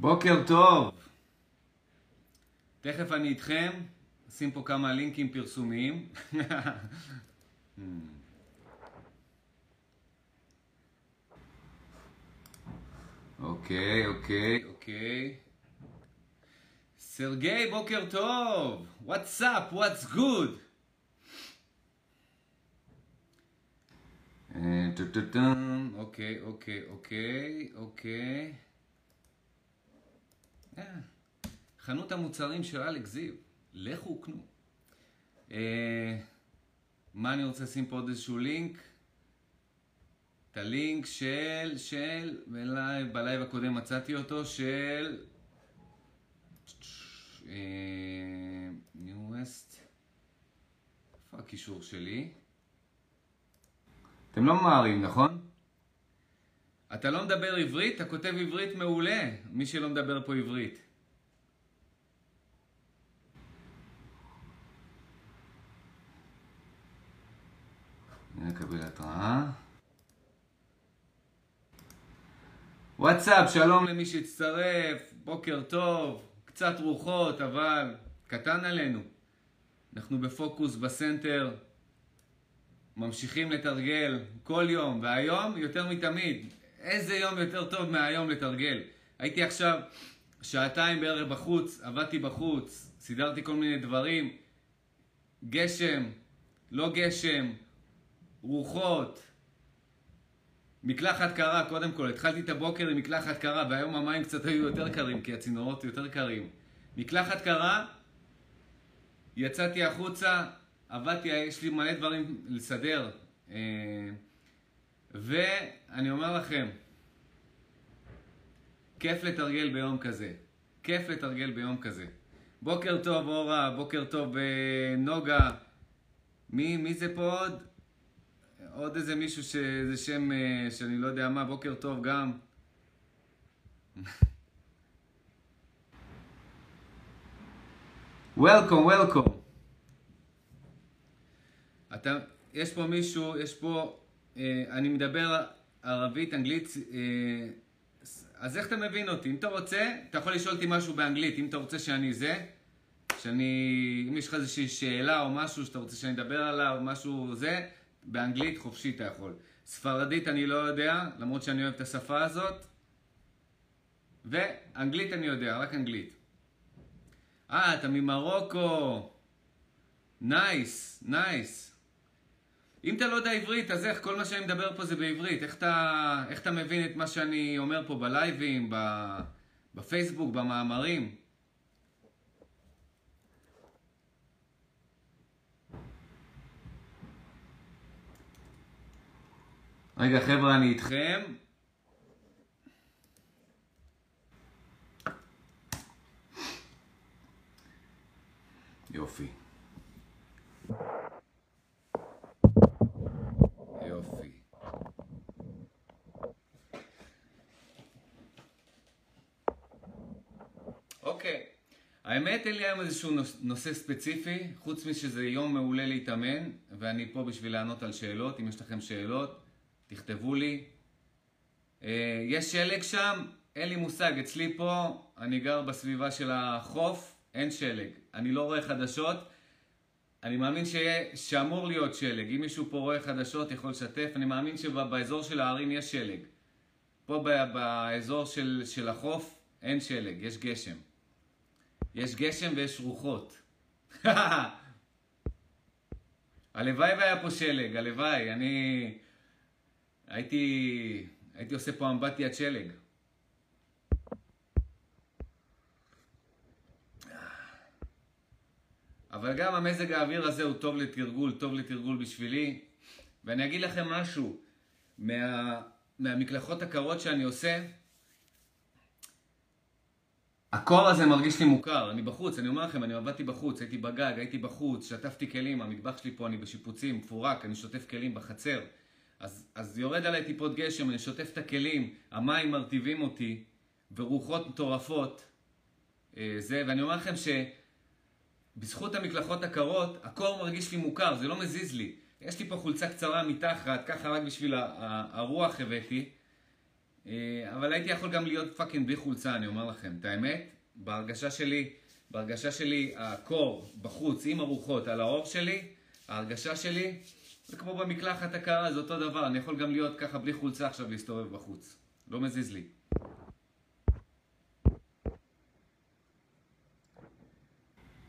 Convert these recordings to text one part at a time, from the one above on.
בוקר טוב. תכף אני איתכם, נשים פה כמה לינקים פרסומיים. אוקיי, אוקיי, אוקיי. סרגי, בוקר טוב. What's up? What's good? אה. אוקיי, אוקיי, אוקיי, אוקיי. אה, חנות המוצרים של אלכס זיו, לכו קנו. אה, מה אני רוצה לשים פה עוד איזשהו לינק? את הלינק של, של, בלייב, בלייב הקודם מצאתי אותו, של... ניו ווסט. איפה הקישור שלי? אתם לא ממהרים, נכון? אתה לא מדבר עברית? אתה כותב עברית מעולה, מי שלא מדבר פה עברית. נקבל התראה. וואטסאפ, שלום למי שהצטרף, בוקר טוב, קצת רוחות, אבל קטן עלינו. אנחנו בפוקוס בסנטר, ממשיכים לתרגל כל יום, והיום יותר מתמיד. איזה יום יותר טוב מהיום לתרגל. הייתי עכשיו שעתיים בערב בחוץ, עבדתי בחוץ, סידרתי כל מיני דברים, גשם, לא גשם, רוחות, מקלחת קרה, קודם כל, התחלתי את הבוקר עם מקלחת קרה, והיום המים קצת היו יותר קרים, כי הצינורות יותר קרים. מקלחת קרה, יצאתי החוצה, עבדתי, יש לי מלא דברים לסדר. אה, ואני אומר לכם, כיף לתרגל ביום כזה. כיף לתרגל ביום כזה. בוקר טוב אורה, בוקר טוב אה, נוגה. מי, מי זה פה עוד? עוד איזה מישהו שזה שם אה, שאני לא יודע מה, בוקר טוב גם. וולקום, וולקום. אתה, יש פה מישהו, יש פה, אני מדבר ערבית, אנגלית, אה, אז איך אתה מבין אותי? אם אתה רוצה, אתה יכול לשאול אותי משהו באנגלית, אם אתה רוצה שאני זה, שאני, אם יש לך איזושהי שאלה או משהו שאתה רוצה שאני אדבר עליו, משהו זה, באנגלית חופשי אתה יכול. ספרדית אני לא יודע, למרות שאני אוהב את השפה הזאת. ואנגלית אני יודע, רק אנגלית. אה, אתה ממרוקו. nice, nice. אם אתה לא יודע עברית, אז איך? כל מה שאני מדבר פה זה בעברית. איך אתה, איך אתה מבין את מה שאני אומר פה בלייבים, בפייסבוק, במאמרים? רגע, חבר'ה, אני איתכם. יופי. אוקיי. האמת, אין לי היום איזשהו נושא ספציפי, חוץ משזה יום מעולה להתאמן, ואני פה בשביל לענות על שאלות, אם יש לכם שאלות. תכתבו לי. אה, יש שלג שם? אין לי מושג. אצלי פה, אני גר בסביבה של החוף, אין שלג. אני לא רואה חדשות. אני מאמין שיה, שאמור להיות שלג. אם מישהו פה רואה חדשות, יכול לשתף. אני מאמין שבאזור של הערים יש שלג. פה באזור של, של החוף אין שלג, יש גשם. יש גשם ויש רוחות. הלוואי והיה פה שלג, הלוואי. אני... הייתי, הייתי עושה פה אמבטיית שלג. אבל גם המזג האוויר הזה הוא טוב לתרגול, טוב לתרגול בשבילי. ואני אגיד לכם משהו, מה, מהמקלחות הקרות שאני עושה, הקור הזה מרגיש לי מוכר, אני בחוץ, אני אומר לכם, אני עבדתי בחוץ, הייתי בגג, הייתי בחוץ, שטפתי כלים, המטבח שלי פה, אני בשיפוצים, מפורק, אני שוטף כלים בחצר. אז, אז יורד עליי טיפות גשם, אני שוטף את הכלים, המים מרטיבים אותי, ורוחות מטורפות. אה, זה, ואני אומר לכם שבזכות המקלחות הקרות, הקור מרגיש לי מוכר, זה לא מזיז לי. יש לי פה חולצה קצרה מתחת, ככה רק בשביל הרוח הבאתי. אה, אבל הייתי יכול גם להיות fucking בלי חולצה, אני אומר לכם. את האמת, בהרגשה שלי, בהרגשה שלי, הקור בחוץ עם הרוחות על העור שלי, ההרגשה שלי, זה כמו במקלחת הקרה, זה אותו דבר. אני יכול גם להיות ככה בלי חולצה עכשיו להסתובב בחוץ. לא מזיז לי.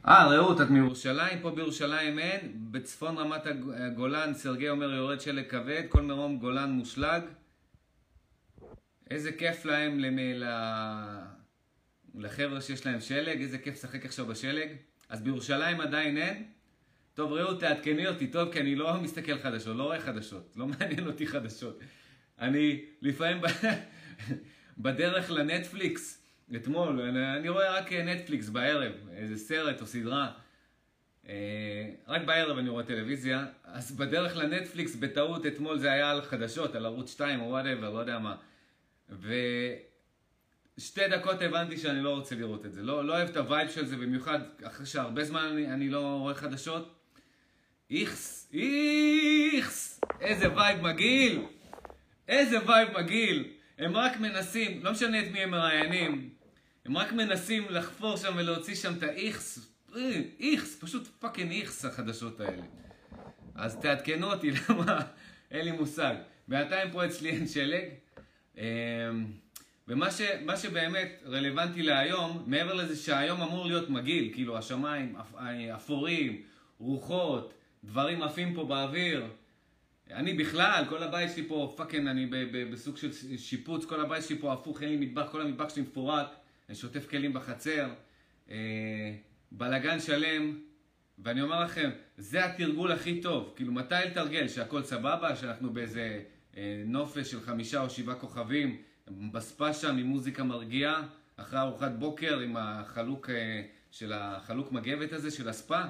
אה, רעות, את מירושלים? פה בירושלים אין. בצפון רמת הגולן, סרגי אומר יורד שלג כבד, כל מרום גולן מושלג. איזה כיף להם למ... לחבר'ה שיש להם שלג, איזה כיף לשחק עכשיו בשלג. אז בירושלים עדיין אין. טוב, רעות, תעדכני אותי, טוב, כי אני לא מסתכל חדשות, לא רואה חדשות, לא מעניין אותי חדשות. אני לפעמים בדרך לנטפליקס, אתמול, אני רואה רק נטפליקס בערב, איזה סרט או סדרה. אה, רק בערב אני רואה טלוויזיה, אז בדרך לנטפליקס בטעות אתמול זה היה על חדשות, על ערוץ 2 או whatever, לא יודע מה. ושתי דקות הבנתי שאני לא רוצה לראות את זה. לא, לא אוהב את ה vibe של זה, במיוחד אחרי שהרבה זמן אני, אני לא רואה חדשות. איכס, איכס, איזה vibe מגעיל, איזה vibe מגעיל. הם רק מנסים, לא משנה את מי הם מראיינים, הם רק מנסים לחפור שם ולהוציא שם את האיכס, איכס, פשוט fucking איכס החדשות האלה. אז תעדכנו אותי, למה? אין לי מושג. בינתיים פה אצלי אין שלג. אמ, ומה ש, שבאמת רלוונטי להיום, מעבר לזה שהיום אמור להיות מגעיל, כאילו השמיים אפורים, רוחות, דברים עפים פה באוויר. אני בכלל, כל הבית שלי פה, fucking, אני בסוג של שיפוץ, כל הבית שלי פה הפוך, אין לי מטבח, כל המטבח שלי מפורק, אני שוטף כלים בחצר, אה, בלגן שלם, ואני אומר לכם, זה התרגול הכי טוב. כאילו, מתי לתרגל? שהכל סבבה? שאנחנו באיזה אה, נופש של חמישה או שבעה כוכבים, בספא שם עם מוזיקה מרגיעה, אחרי ארוחת בוקר עם החלוק אה, של החלוק מגבת הזה של הספא?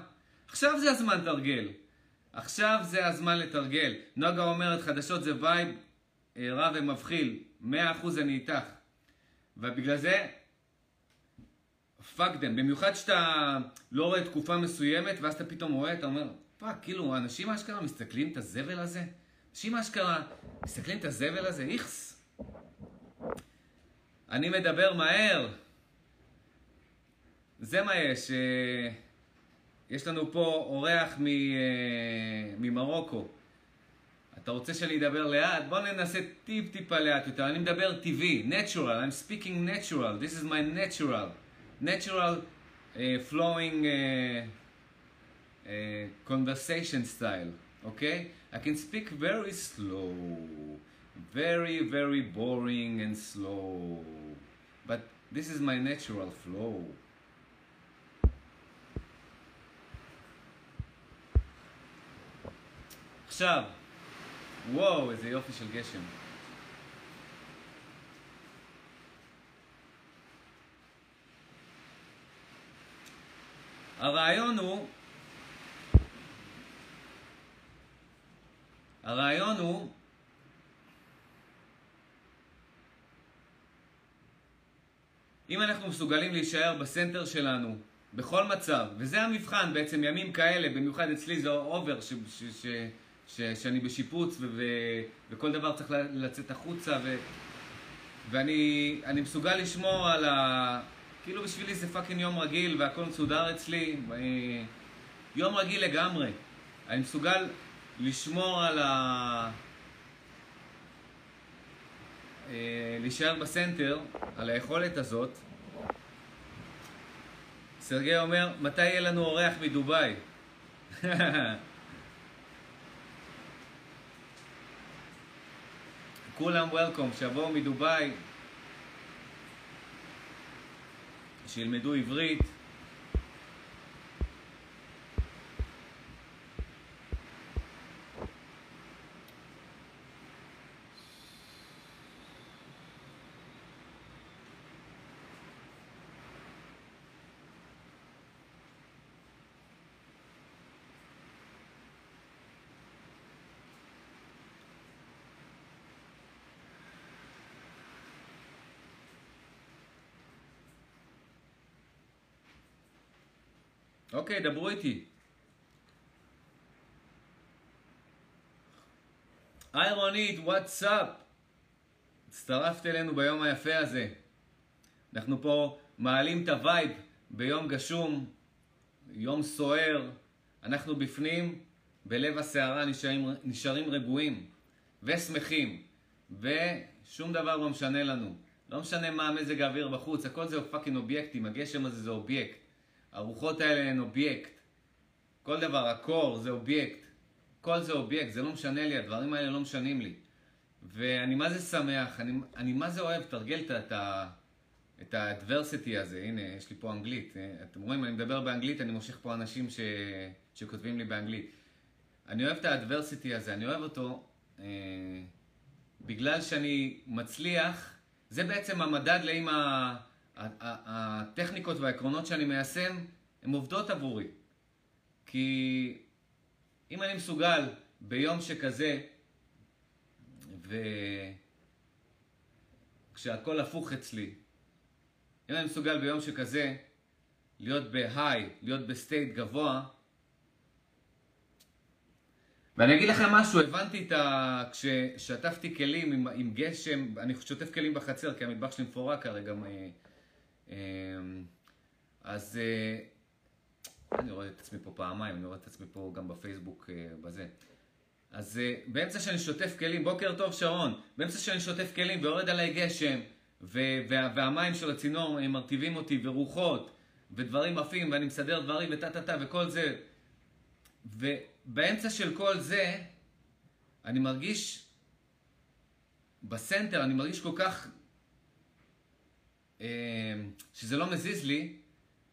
עכשיו זה הזמן לתרגל. עכשיו זה הזמן לתרגל. נוגה אומרת, חדשות זה vibe אה, רע ומבחיל. מאה אחוז אני איתך. ובגלל זה, Fuck them. במיוחד שאתה לא רואה תקופה מסוימת, ואז אתה פתאום רואה, אתה אומר, fuck, כאילו, אנשים אשכרה מסתכלים את הזבל הזה? אנשים אשכרה מסתכלים את הזבל הזה? איכס. אני מדבר מהר. זה מה יש. אה, יש לנו פה אורח אה, ממרוקו. אתה רוצה שאני אדבר לאט? בוא ננסה טיפ טיפה לאט יותר. אני מדבר טבעי, natural, I'm speaking natural, this is my natural, natural uh, flowing uh, uh, conversation style, okay? I can speak very slow, very very boring and slow, but this is my natural flow. עכשיו, וואו, איזה יופי של גשם. הרעיון הוא, הרעיון הוא אם אנחנו מסוגלים להישאר ב center שלנו בכל מצב, וזה המבחן בעצם, ימים כאלה, במיוחד אצלי זה over, ש, ש, ש, ש, שאני בשיפוץ ו, ו, וכל דבר צריך לצאת החוצה ו, ואני מסוגל לשמור על ה... כאילו בשבילי זה fucking יום רגיל והכל מסודר אצלי, יום רגיל לגמרי. אני מסוגל לשמור על ה... אה, להישאר ב center, על היכולת הזאת. סרגי אומר, מתי יהיה לנו אורח מדובאי? כולם וולקום, שיבואו מדובאי, שילמדו עברית. אוקיי, דברו איתי. היי רונית, what's up? הצטרפת אלינו ביום היפה הזה. אנחנו פה מעלים את ה vibe ביום גשום, יום סוער. אנחנו בפנים, בלב הסערה נשארים, נשארים רגועים ושמחים, ושום דבר לא משנה לנו. לא משנה מה מזג האוויר בחוץ, הכל זה fucking אובייקטים, הגשם הזה זה אובייקט. הרוחות האלה הן אובייקט. כל דבר, הקור זה אובייקט. כל זה אובייקט, זה לא משנה לי, הדברים האלה לא משנים לי. ואני מה זה שמח, אני, אני מה זה אוהב, לתרגל את ה... את ה adversity הזה, הנה, יש לי פה אנגלית. אתם רואים, אני מדבר באנגלית, אני מושך פה אנשים ש... שכותבים לי באנגלית. אני אוהב את ה adversity הזה, אני אוהב אותו אה, בגלל שאני מצליח, זה בעצם המדד לאם הטכניקות והעקרונות שאני מיישם, הן עובדות עבורי. כי אם אני מסוגל ביום שכזה, וכשהכל הפוך אצלי, אם אני מסוגל ביום שכזה להיות ב high, להיות ב state גבוה, ואני אגיד לכם משהו, הבנתי את ה... כששטפתי כלים עם, עם גשם, אני שוטף כלים בחצר, כי המטבח שלי מפורק כרגע. אה, אז אה, אני רואה את עצמי פה פעמיים, אני רואה את עצמי פה גם בפייסבוק אה, בזה. אז באמצע שאני שוטף כלים, בוקר טוב שרון, באמצע שאני שוטף כלים ויורד עליי גשם, וה, והמים של הצינור הם מרטיבים אותי, ורוחות, ודברים עפים, ואני מסדר דברים, וטה טה טה, וכל זה. ובאמצע של כל זה, אני מרגיש, בסנטר, אני מרגיש כל כך, אה, שזה לא מזיז לי,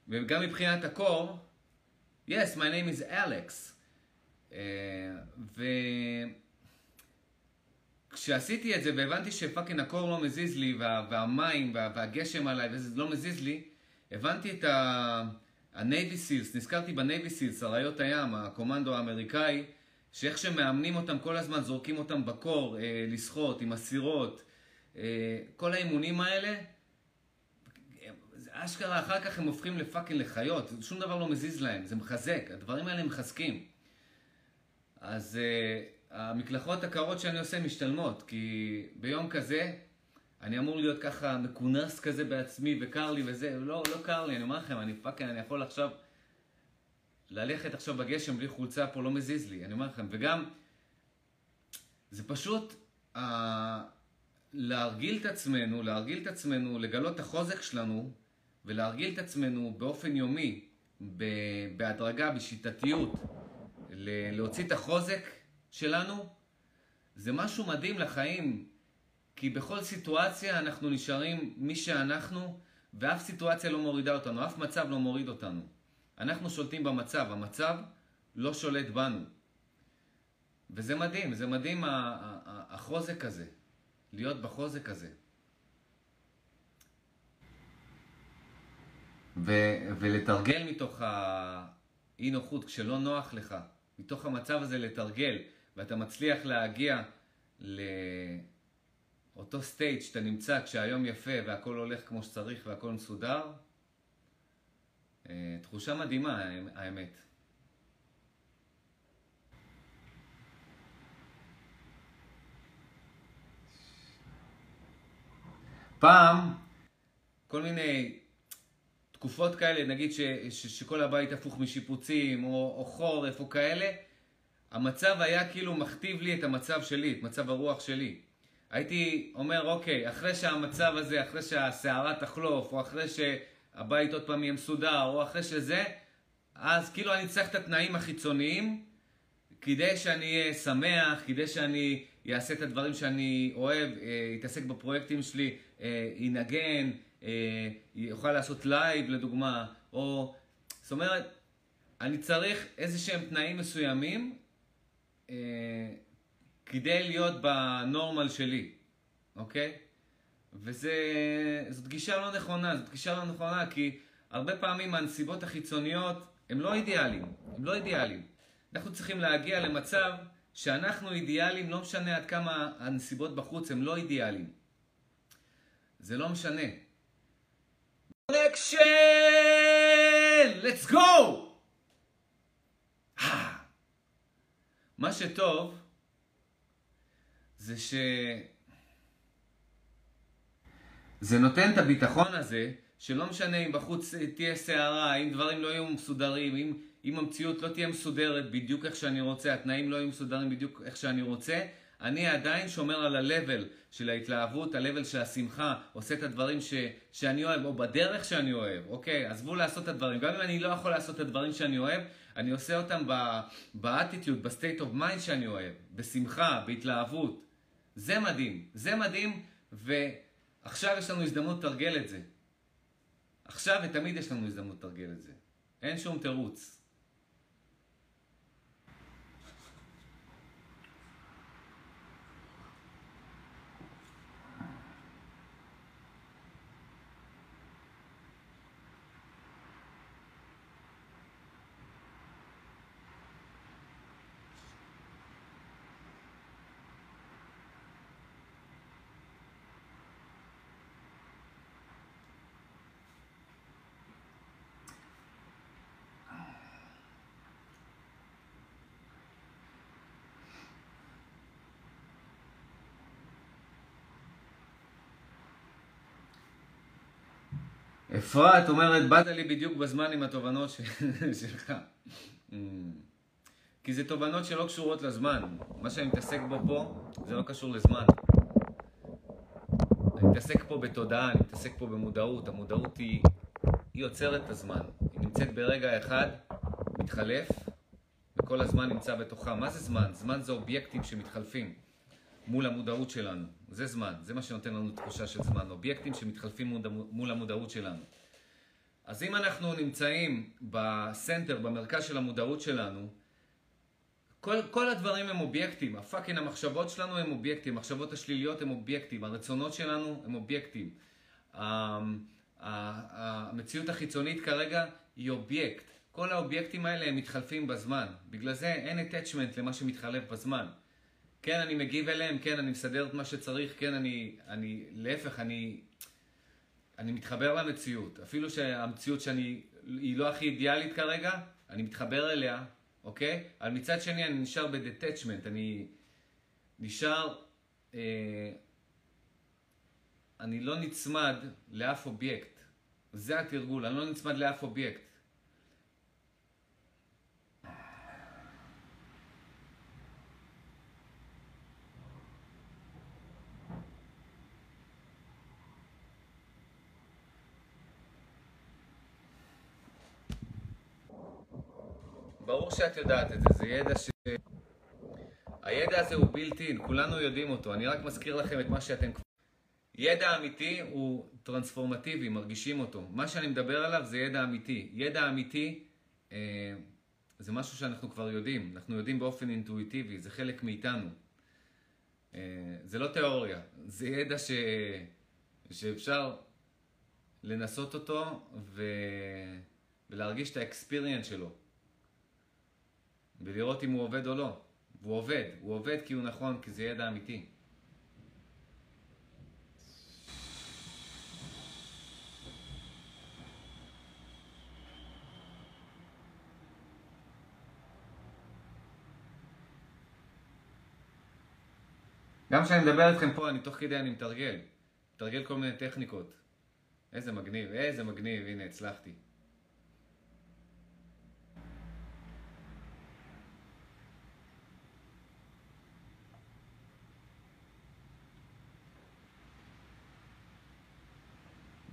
וגם מבחינת הקור, yes, my name is Alex. אה, ו... כשעשיתי את זה והבנתי שפאקינג הקור לא מזיז לי, וה, והמים וה, והגשם עליי וזה לא מזיז לי, הבנתי את ה-Navy Seals, נזכרתי ב-Navy Seals, אריות הים, הקומנדו האמריקאי, שאיך שמאמנים אותם כל הזמן, זורקים אותם בקור, אה, לשחות עם הסירות, אה, כל האימונים האלה, אשכרה אחר כך הם הופכים ל fucking לחיות, שום דבר לא מזיז להם, זה מחזק, הדברים האלה מחזקים. אז... אה, המקלחות הקרות שאני עושה משתלמות, כי ביום כזה אני אמור להיות ככה מכונס כזה בעצמי וקר לי וזה, לא, לא קר לי, אני אומר לכם, אני fucking, אני יכול עכשיו ללכת עכשיו בגשם בלי חולצה פה, לא מזיז לי, אני אומר לכם, וגם זה פשוט uh, להרגיל את עצמנו, להרגיל את עצמנו, לגלות את החוזק שלנו ולהרגיל את עצמנו באופן יומי, בהדרגה, בשיטתיות, להוציא את החוזק שלנו זה משהו מדהים לחיים, כי בכל סיטואציה אנחנו נשארים מי שאנחנו, ואף סיטואציה לא מורידה אותנו, אף מצב לא מוריד אותנו. אנחנו שולטים במצב, המצב לא שולט בנו. וזה מדהים, זה מדהים החוזק הזה, להיות בחוזק הזה. ו- ולתרגל מתוך האי נוחות, כשלא נוח לך, מתוך המצב הזה לתרגל. ואתה מצליח להגיע לאותו סטייט שאתה נמצא כשהיום יפה והכל הולך כמו שצריך והכל מסודר, אה, תחושה מדהימה האמת. פעם, כל מיני תקופות כאלה, נגיד ש, ש, שכל הבית הפוך משיפוצים, או, או חורף, או כאלה, המצב היה כאילו מכתיב לי את המצב שלי, את מצב הרוח שלי. הייתי אומר, אוקיי, אחרי שהמצב הזה, אחרי שהסערה תחלוף, או אחרי שהבית עוד פעם יהיה מסודר, או אחרי שזה, אז כאילו אני צריך את התנאים החיצוניים כדי שאני אהיה שמח, כדי שאני אעשה את הדברים שאני אוהב, אתעסק אה, בפרויקטים שלי, ינגן, אה, יוכל לעשות live לדוגמה, או... זאת אומרת, אני צריך איזה שהם תנאים מסוימים אה, כדי להיות בנורמל שלי, אוקיי? וזאת גישה לא נכונה, זאת גישה לא נכונה כי הרבה פעמים הנסיבות החיצוניות הם לא אידיאליים, הם לא אידיאליים. אנחנו צריכים להגיע למצב שאנחנו אידיאליים, לא משנה עד כמה הנסיבות בחוץ הם לא אידיאליים. זה לא משנה. קונקשן! let's go! מה שטוב זה ש... זה נותן את הביטחון הזה, שלא משנה אם בחוץ תהיה סערה, אם דברים לא יהיו מסודרים, אם, אם המציאות לא תהיה מסודרת בדיוק איך שאני רוצה, התנאים לא יהיו מסודרים בדיוק איך שאני רוצה, אני עדיין שומר על ה-level של ההתלהבות, ה-level של השמחה, עושה את הדברים ש, שאני אוהב, או בדרך שאני אוהב, אוקיי? עזבו לעשות את הדברים. גם אם אני לא יכול לעשות את הדברים שאני אוהב, אני עושה אותם באטיטיוד, ב state of mind שאני אוהב, בשמחה, בהתלהבות. זה מדהים, זה מדהים, ועכשיו יש לנו הזדמנות לתרגל את זה. עכשיו ותמיד יש לנו הזדמנות לתרגל את זה. אין שום תירוץ. אפרת אומרת, באת לי בדיוק בזמן עם התובנות שלך. Mm. כי זה תובנות שלא קשורות לזמן. מה שאני מתעסק בו פה, זה לא קשור לזמן. אני מתעסק פה בתודעה, אני מתעסק פה במודעות. המודעות היא, היא יוצרת את הזמן. היא נמצאת ברגע אחד, מתחלף, וכל הזמן נמצא בתוכה. מה זה זמן? זמן זה אובייקטים שמתחלפים מול המודעות שלנו. זה זמן, זה מה שנותן לנו תחושה של זמן. אובייקטים שמתחלפים מול המודעות שלנו. אז אם אנחנו נמצאים ב center, במרכז של המודעות שלנו, כל, כל הדברים הם אובייקטים. ה fucking המחשבות שלנו הם אובייקטים, המחשבות השליליות הם אובייקטים, הרצונות שלנו הם אובייקטים. המציאות החיצונית כרגע היא אובייקט. כל האובייקטים האלה הם מתחלפים בזמן. בגלל זה אין attachment למה שמתחלף בזמן. כן, אני מגיב אליהם, כן, אני מסדר את מה שצריך, כן, אני, אני, להפך, אני, אני מתחבר למציאות. אפילו שהמציאות שאני, היא לא הכי אידיאלית כרגע, אני מתחבר אליה, אוקיי? אבל מצד שני אני נשאר ב detachment, אני נשאר, אה, אני לא נצמד לאף אובייקט. זה התרגול, אני לא נצמד לאף אובייקט. ברור שאת יודעת את זה, זה ידע ש... הידע הזה הוא בילט אין, כולנו יודעים אותו, אני רק מזכיר לכם את מה שאתם כבר... ידע אמיתי הוא טרנספורמטיבי, מרגישים אותו. מה שאני מדבר עליו זה ידע אמיתי. ידע אמיתי אה, זה משהו שאנחנו כבר יודעים, אנחנו יודעים באופן אינטואיטיבי, זה חלק מאיתנו. אה, זה לא תיאוריה, זה ידע ש... שאפשר לנסות אותו ו... ולהרגיש את האקספיריאנס שלו. ולראות אם הוא עובד או לא. והוא עובד, הוא עובד כי הוא נכון, כי זה ידע אמיתי. גם כשאני מדבר איתכם פה, אני תוך כדי אני מתרגל. מתרגל כל מיני טכניקות. איזה מגניב, איזה מגניב, הנה הצלחתי.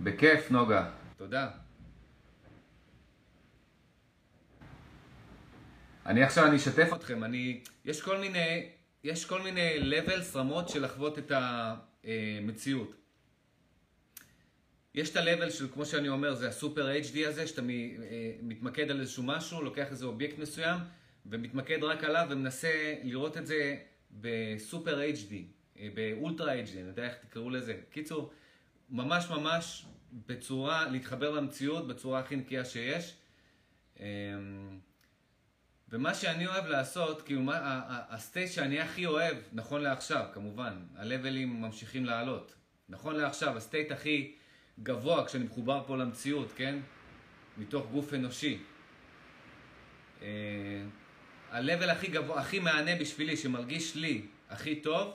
בכיף, נוגה. תודה. אני עכשיו, אני אשתף אתכם, אני... יש כל מיני, יש כל מיני levels, רמות של לחוות את המציאות. יש את ה-level של, כמו שאני אומר, זה הסופר HD הזה, שאתה מתמקד על איזשהו משהו, לוקח איזה אובייקט מסוים, ומתמקד רק עליו ומנסה לראות את זה בסופר HD, באולטרה HD, אני יודע איך תקראו לזה. קיצור, ממש ממש בצורה, להתחבר למציאות בצורה הכי נקייה שיש. אמ, ומה שאני אוהב לעשות, כאילו, ה state שאני הכי אוהב, נכון לעכשיו, כמובן, הלבלים ממשיכים לעלות. נכון לעכשיו, ה state הכי גבוה כשאני מחובר פה למציאות, כן? מתוך גוף אנושי. Uh, ה-level הכי גבוה, הכי מהנה בשבילי, שמרגיש לי הכי טוב,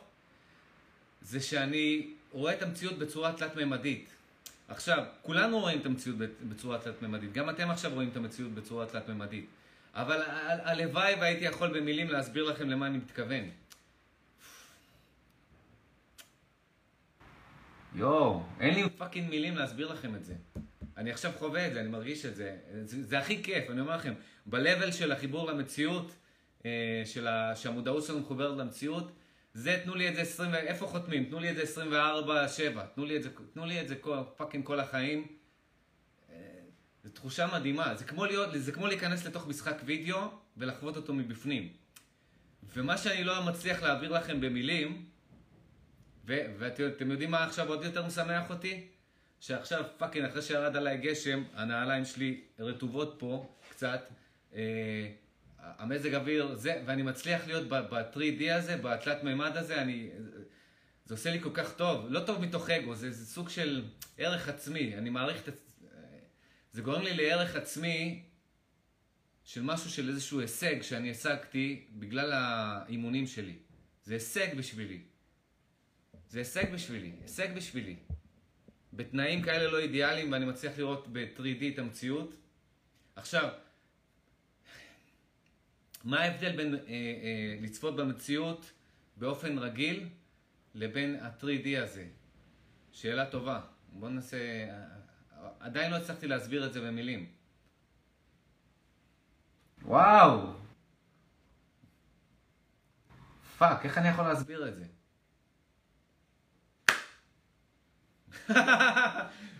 זה שאני רואה את המציאות בצורה תלת-ממדית. עכשיו, כולנו רואים את המציאות בצורה תלת-ממדית. גם אתם עכשיו רואים את המציאות בצורה תלת-ממדית. אבל הלוואי והייתי יכול במילים להסביר לכם למה אני מתכוון. יואו, אין לי פאקינג מילים להסביר לכם את זה. אני עכשיו חווה את זה, אני מרגיש את זה. זה, זה הכי כיף, אני אומר לכם. ב-level של החיבור למציאות, אה, של שהמודעות שלנו מחוברת למציאות, זה תנו לי את זה 20, איפה חותמים? תנו לי את זה 24-7, תנו לי את זה, תנו לי את זה כל, fucking כל החיים. אה, זו תחושה מדהימה, זה כמו, להיות, זה כמו להיכנס לתוך משחק וידאו ולחוות אותו מבפנים. ומה שאני לא מצליח להעביר לכם במילים, ואתם יודעים מה עכשיו עוד יותר משמח אותי? שעכשיו, fucking, אחרי שירד עליי גשם, הנעליים שלי רטובות פה קצת. אה, המזג אוויר, זה, ואני מצליח להיות ב-3D הזה, בתלת מימד הזה, אני... זה עושה לי כל כך טוב. לא טוב מתוך אגו, זה, זה סוג של ערך עצמי. אני מעריך את... זה גורם לי לערך עצמי של משהו, של איזשהו הישג שאני השגתי בגלל האימונים שלי. זה הישג בשבילי. זה הישג בשבילי, הישג בשבילי. בתנאים כאלה לא אידיאליים, ואני מצליח לראות ב-3D את המציאות. עכשיו, מה ההבדל בין אה, אה, לצפות במציאות באופן רגיל לבין ה-3D הזה? שאלה טובה. בואו ננסה... עדיין לא הצלחתי להסביר את זה במילים. וואו! Fuck, איך אני יכול להסביר את זה?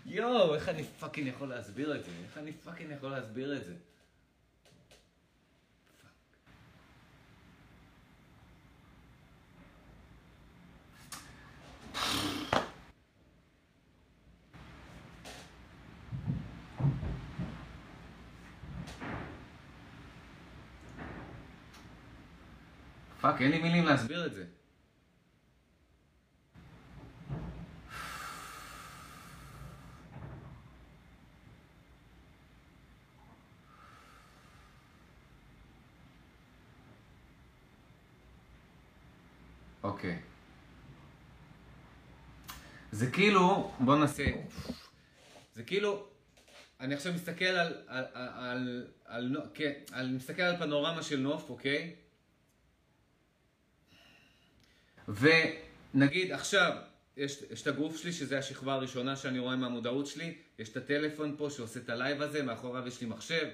יואו, איך אני fucking יכול להסביר את זה? איך אני fucking יכול להסביר את זה? Fuck, אין לי מילים להסביר את זה. אוקיי. זה כאילו, בוא נעשה, זה כאילו, אני עכשיו מסתכל על, על, על, על, על, כן, על, מסתכל על פנורמה של נוף, אוקיי? ונגיד עכשיו, יש, יש את הגוף שלי, שזה השכבה הראשונה שאני רואה מהמודעות שלי, יש את הטלפון פה שעושה את ה live הזה, מאחוריו יש לי מחשב,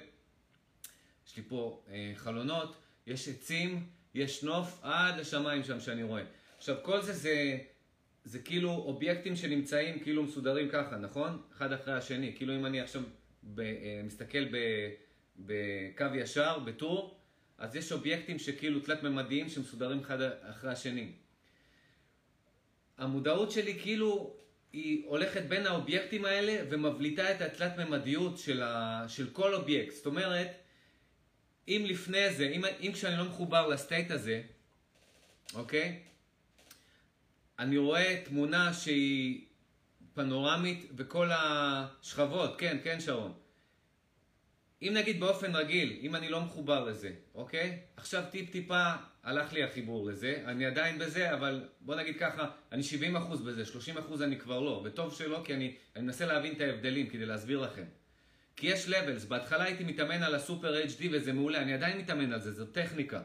יש לי פה אה, חלונות, יש עצים, יש נוף עד לשמיים שם שאני רואה. עכשיו, כל זה זה, זה כאילו אובייקטים שנמצאים כאילו מסודרים ככה, נכון? אחד אחרי השני. כאילו אם אני עכשיו ב, אה, מסתכל בקו ישר, בטור, אז יש אובייקטים שכאילו תלת-ממדיים שמסודרים אחד אחרי השני. המודעות שלי כאילו היא הולכת בין האובייקטים האלה ומבליטה את התלת-ממדיות של, ה... של כל אובייקט. זאת אומרת, אם לפני זה, אם, אם כשאני לא מחובר לסטייט הזה, אוקיי? אני רואה תמונה שהיא פנורמית בכל השכבות, כן, כן שרון. אם נגיד באופן רגיל, אם אני לא מחובר לזה, אוקיי? עכשיו טיפ טיפה הלך לי החיבור לזה, אני עדיין בזה, אבל בוא נגיד ככה, אני 70% בזה, 30% אני כבר לא, וטוב שלא, כי אני, אני מנסה להבין את ההבדלים כדי להסביר לכם. כי יש levels, בהתחלה הייתי מתאמן על ה super HD וזה מעולה, אני עדיין מתאמן על זה, זו טכניקה,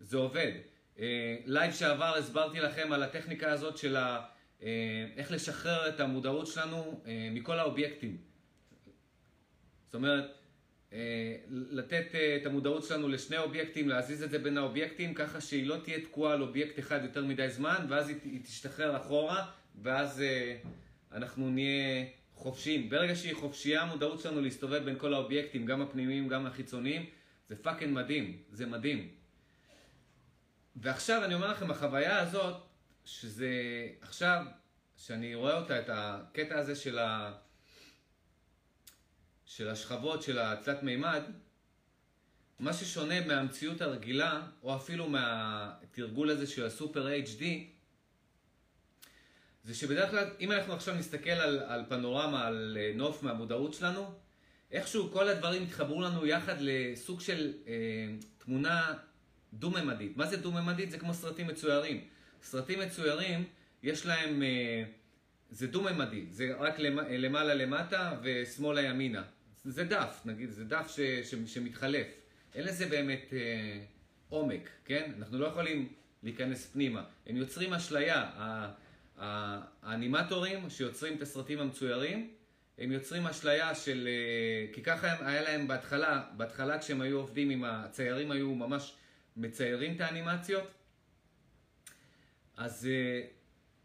זה עובד. live uh, שעבר הסברתי לכם על הטכניקה הזאת של ה, uh, איך לשחרר את המודעות שלנו uh, מכל האובייקטים. זאת אומרת, אה, לתת אה, את המודעות שלנו לשני אובייקטים, להזיז את זה בין האובייקטים, ככה שהיא לא תהיה תקועה על אובייקט אחד יותר מדי זמן, ואז היא תשתחרר אחורה, ואז אה, אנחנו נהיה חופשיים. ברגע שהיא חופשייה, המודעות שלנו להסתובב בין כל האובייקטים, גם הפנימיים, גם החיצוניים, זה fucking מדהים, זה מדהים. ועכשיו אני אומר לכם, החוויה הזאת, שזה עכשיו, שאני רואה אותה, את הקטע הזה של ה... של השכבות של התלת מימד, מה ששונה מהמציאות הרגילה, או אפילו מהתרגול הזה של הסופר HD, זה שבדרך כלל, אם אנחנו עכשיו נסתכל על, על פנורמה, על אה, נוף מהמודעות שלנו, איכשהו כל הדברים יתחברו לנו יחד לסוג של אה, תמונה דו-ממדית. מה זה דו-ממדית? זה כמו סרטים מצוירים. סרטים מצוירים, יש להם... אה, זה דו-ממדי, זה רק למעלה למטה ושמאלה ימינה. זה דף, נגיד, זה דף ש, ש, שמתחלף. אין לזה באמת אה, עומק, כן? אנחנו לא יכולים להיכנס פנימה. הם יוצרים אשליה. האנימטורים שיוצרים את הסרטים המצוירים, הם יוצרים אשליה של... אה, כי ככה היה להם בהתחלה, בהתחלה כשהם היו עובדים עם הציירים היו ממש מציירים את האנימציות, אז אה,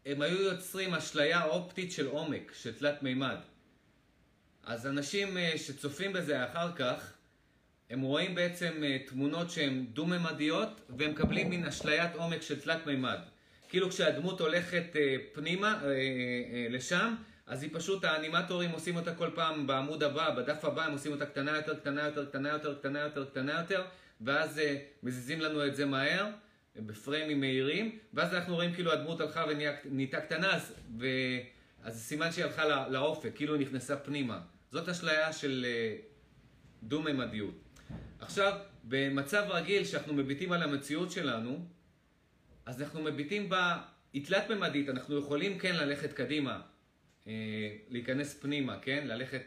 הם היו יוצרים אשליה אופטית של עומק, של תלת מימד. אז אנשים אה, שצופים בזה אחר כך, הם רואים בעצם תמונות שהן דו-ממדיות, והם מקבלים מין אשליית עומק של תלת מימד. כאילו כשהדמות הולכת פנימה, לשם, אז היא פשוט, האנימטורים עושים אותה כל פעם בעמוד הבא, בדף הבא הם עושים אותה קטנה יותר, קטנה יותר, קטנה יותר, קטנה יותר, קטנה יותר, ואז מזיזים לנו את זה מהר, בפריימים מהירים, ואז אנחנו רואים כאילו הדמות הלכה ונהייתה קטנה, אז, ו... אז סימן שהיא הלכה לאופק, כאילו נכנסה פנימה. זאת אשליה של uh, דו-ממדיות. עכשיו, במצב רגיל שאנחנו מביטים על המציאות שלנו, אז אנחנו מביטים בה, היא תלת-ממדית, אנחנו יכולים כן ללכת קדימה, אה, להיכנס פנימה, כן? ללכת...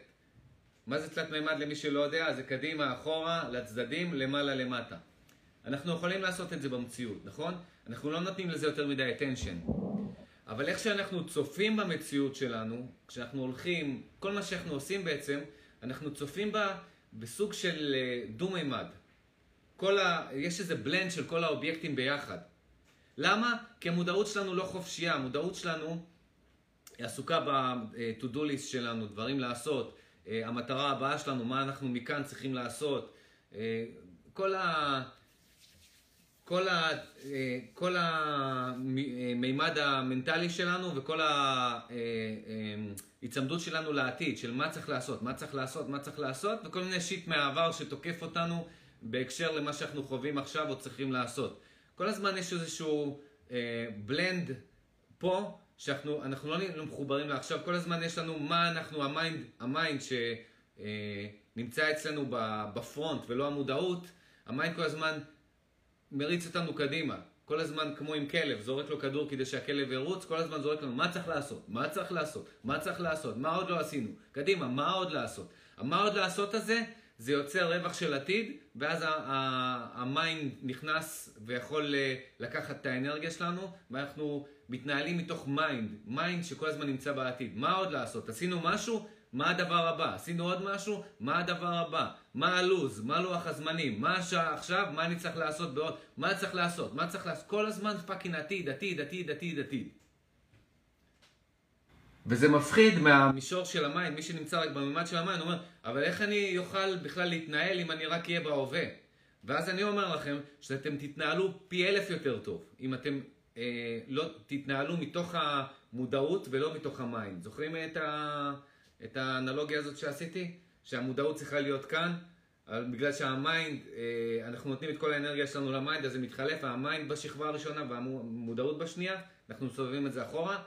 מה זה תלת מימד למי שלא יודע? זה קדימה, אחורה, לצדדים, למעלה, למטה. אנחנו יכולים לעשות את זה במציאות, נכון? אנחנו לא נותנים לזה יותר מדי attention. אבל איך שאנחנו צופים במציאות שלנו, כשאנחנו הולכים, כל מה שאנחנו עושים בעצם, אנחנו צופים בה בסוג של אה, דו-מימד. ה... יש איזה בלנד של כל האובייקטים ביחד. למה? כי המודעות שלנו לא חופשייה, המודעות שלנו היא עסוקה ב-to-do list שלנו, דברים לעשות, אה, המטרה הבאה שלנו, מה אנחנו מכאן צריכים לעשות. אה, כל ה... כל, ה, אה, כל המימד המנטלי שלנו וכל ההיצמדות שלנו לעתיד, של מה צריך לעשות, מה צריך לעשות, מה צריך לעשות, וכל מיני שיט מהעבר שתוקף אותנו בהקשר למה שאנחנו חווים עכשיו או צריכים לעשות. כל הזמן יש איזשהו בלנד פה שאנחנו לא מחוברים לעכשיו, כל הזמן יש לנו מה אנחנו, ה mind, ה mind שנמצא אה, אצלנו ב front ולא המודעות, ה mind כל הזמן מריץ אותנו קדימה. כל הזמן כמו עם כלב, זורק לו כדור כדי שהכלב ירוץ, כל הזמן זורק לנו מה צריך לעשות, מה צריך לעשות, מה צריך לעשות, מה עוד לא עשינו, קדימה, מה עוד לעשות. המה עוד לעשות הזה, זה יוצר רווח של עתיד, ואז ה mind נכנס ויכול אה, לקחת את האנרגיה שלנו, ואנחנו מתנהלים מתוך mind, mind שכל הזמן נמצא בעתיד. מה עוד לעשות? עשינו משהו? מה הדבר הבא? עשינו עוד משהו? מה הדבר הבא? מה הלו"ז? מה לוח הזמנים? מה השעה עכשיו? מה אני צריך לעשות בעוד? מה צריך לעשות? מה צריך לעשות? כל הזמן fucking עתיד, עתיד, עתיד, עתיד, עתיד. וזה מפחיד מהמישור של ה mind, מי שנמצא רק בממד של ה mind אומר, אבל איך אני אוכל בכלל להתנהל אם אני רק אהיה בהווה? ואז אני אומר לכם שאתם תתנהלו פי אלף יותר טוב, אם אתם אה, לא תתנהלו מתוך המודעות ולא מתוך ה mind. זוכרים את, ה, את האנלוגיה הזאת שעשיתי? שהמודעות צריכה להיות כאן, בגלל שה mind, אה, אנחנו נותנים את כל האנרגיה שלנו ל mind, אז זה מתחלף, ה mind בשכבה הראשונה והמודעות בשנייה, אנחנו מסובבים את זה אחורה.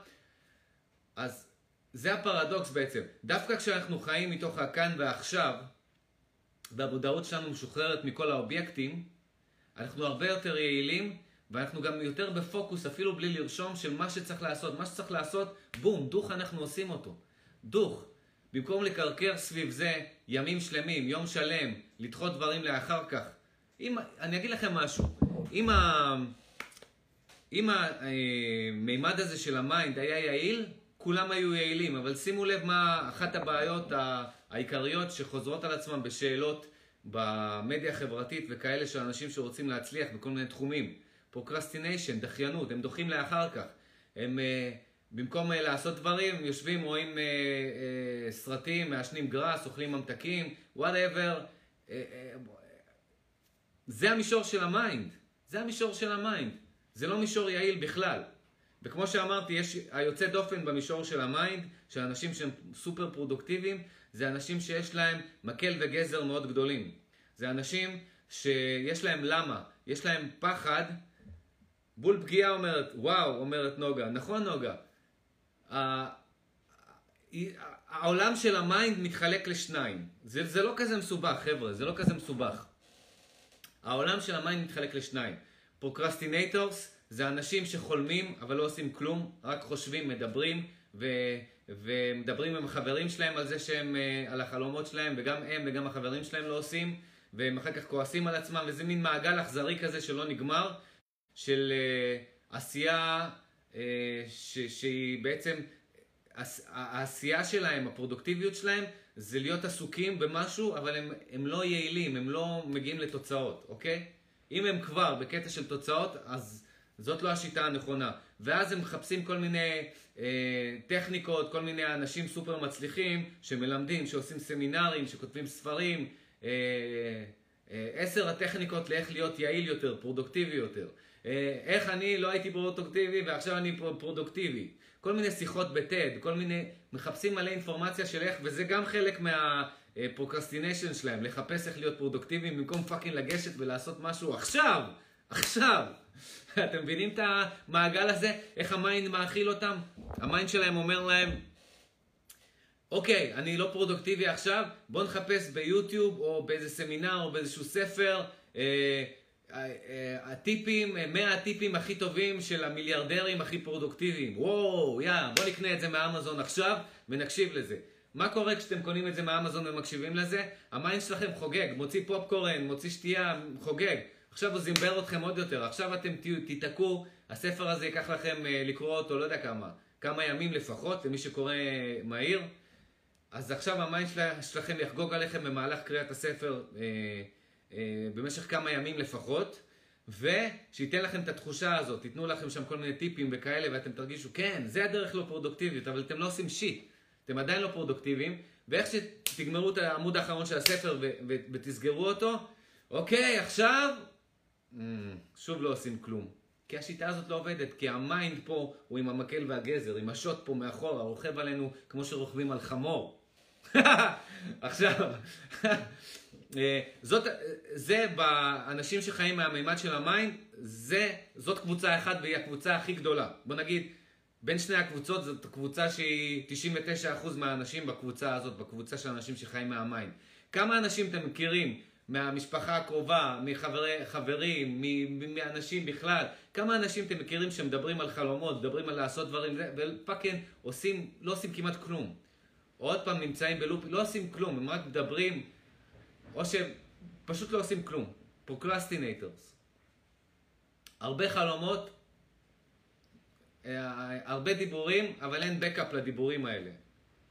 אז זה הפרדוקס בעצם. דווקא כשאנחנו חיים מתוך הכאן ועכשיו, והמודעות שלנו משוחררת מכל האובייקטים, אנחנו הרבה יותר יעילים ואנחנו גם יותר בפוקוס, אפילו בלי לרשום, של מה שצריך לעשות. מה שצריך לעשות, בום, דוך אנחנו עושים אותו. דוך. במקום לקרקר סביב זה ימים שלמים, יום שלם, לדחות דברים לאחר כך. אם, אני אגיד לכם משהו, אם, ה, אם המימד אה, הזה של ה mind היה יעיל, כולם היו יעילים, אבל שימו לב מה אחת הבעיות העיקריות שחוזרות על עצמן בשאלות במדיה החברתית וכאלה של אנשים שרוצים להצליח בכל מיני תחומים. procrastination, דחיינות, הם דוחים לאחר כך. הם אה, במקום אה, לעשות דברים, יושבים, רואים אה, אה, סרטים, מעשנים גראס, אוכלים ממתקים, whatever. אה, אה, זה המישור של ה mind. זה המישור של ה mind. זה לא מישור יעיל בכלל. וכמו שאמרתי, יש היוצא דופן במישור של ה mind, של אנשים שהם סופר פרודוקטיביים, זה אנשים שיש להם מקל וגזר מאוד גדולים. זה אנשים שיש להם למה, יש להם פחד בול פגיעה אומרת, וואו, אומרת נוגה. נכון נוגה. העולם של ה mind מתחלק לשניים. זה, זה לא כזה מסובך, חבר'ה, זה לא כזה מסובך. העולם של ה mind מתחלק לשניים. procrastinators זה אנשים שחולמים אבל לא עושים כלום, רק חושבים, מדברים, ו, ומדברים עם החברים שלהם על זה שהם, אה, על החלומות שלהם, וגם הם וגם החברים שלהם לא עושים, והם אחר כך כועסים על עצמם, וזה מין מעגל אכזרי כזה שלא נגמר, של uh, עשייה ש, שהיא בעצם, העשייה שלהם, הפרודוקטיביות שלהם, זה להיות עסוקים במשהו, אבל הם, הם לא יעילים, הם לא מגיעים לתוצאות, אוקיי? אם הם כבר בקטע של תוצאות, אז זאת לא השיטה הנכונה. ואז הם מחפשים כל מיני אה, טכניקות, כל מיני אנשים סופר מצליחים שמלמדים, שעושים סמינרים, שכותבים ספרים. אה, אה, עשר הטכניקות לאיך להיות יעיל יותר, פרודוקטיבי יותר. אה, איך אני לא הייתי פרודוקטיבי ועכשיו אני פרודוקטיבי. כל מיני שיחות ב TED, כל מיני, מחפשים מלא אינפורמציה של איך, וזה גם חלק מה procrastination שלהם, לחפש איך להיות פרודוקטיביים במקום fucking לגשת ולעשות משהו עכשיו, עכשיו. אתם מבינים את המעגל הזה? איך ה mind מאכיל אותם? ה mind שלהם אומר להם, אוקיי, אני לא פרודוקטיבי עכשיו, בואו נחפש ביוטיוב או באיזה סמינר או באיזשהו ספר אה, הטיפים, 100 הטיפים הכי טובים של המיליארדרים הכי פרודוקטיביים. וואו, יא, בוא נקנה את זה מאמזון עכשיו ונקשיב לזה. מה קורה כשאתם קונים את זה מאמזון ומקשיבים לזה? ה mind שלכם חוגג, מוציא פופקורן, מוציא שתייה, חוגג. עכשיו הוא זימבר אתכם עוד יותר, עכשיו אתם תיתקעו, הספר הזה ייקח לכם אה, לקרוא אותו, לא יודע כמה, כמה ימים לפחות, למי שקורא מהיר. אז עכשיו ה mind שלכם יחגוג עליכם במהלך קריאת הספר. אה, במשך כמה ימים לפחות, ושייתן לכם את התחושה הזאת, תיתנו לכם שם כל מיני טיפים וכאלה, ואתם תרגישו, כן, זה הדרך לפרודוקטיביות, אבל אתם לא עושים shit, אתם עדיין לא פרודוקטיביים, ואיך שתגמרו את העמוד האחרון של הספר ו- ו- ותסגרו אותו, אוקיי, עכשיו, אמ, שוב לא עושים כלום. כי השיטה הזאת לא עובדת, כי ה mind פה הוא עם המקל והגזר, עם השוט פה מאחורה, רוכב עלינו כמו שרוכבים על חמור. עכשיו, אה, זאת, זה באנשים שחיים מהמימד של ה mind, זה, זאת קבוצה אחת והיא הקבוצה הכי גדולה. בוא נגיד, בין שני הקבוצות זאת קבוצה שהיא 99% מהאנשים בקבוצה הזאת, בקבוצה של אנשים שחיים מה mind. כמה אנשים אתם מכירים מהמשפחה הקרובה, מחברים, מאנשים בכלל, כמה אנשים אתם מכירים שמדברים על חלומות, מדברים על לעשות דברים, ו fucking עושים, לא עושים כמעט כלום. עוד פעם נמצאים ב loop, לא עושים כלום, הם רק מדברים או שהם פשוט לא עושים כלום. procrastinators. הרבה חלומות, אה, הרבה דיבורים, אבל אין backup לדיבורים האלה,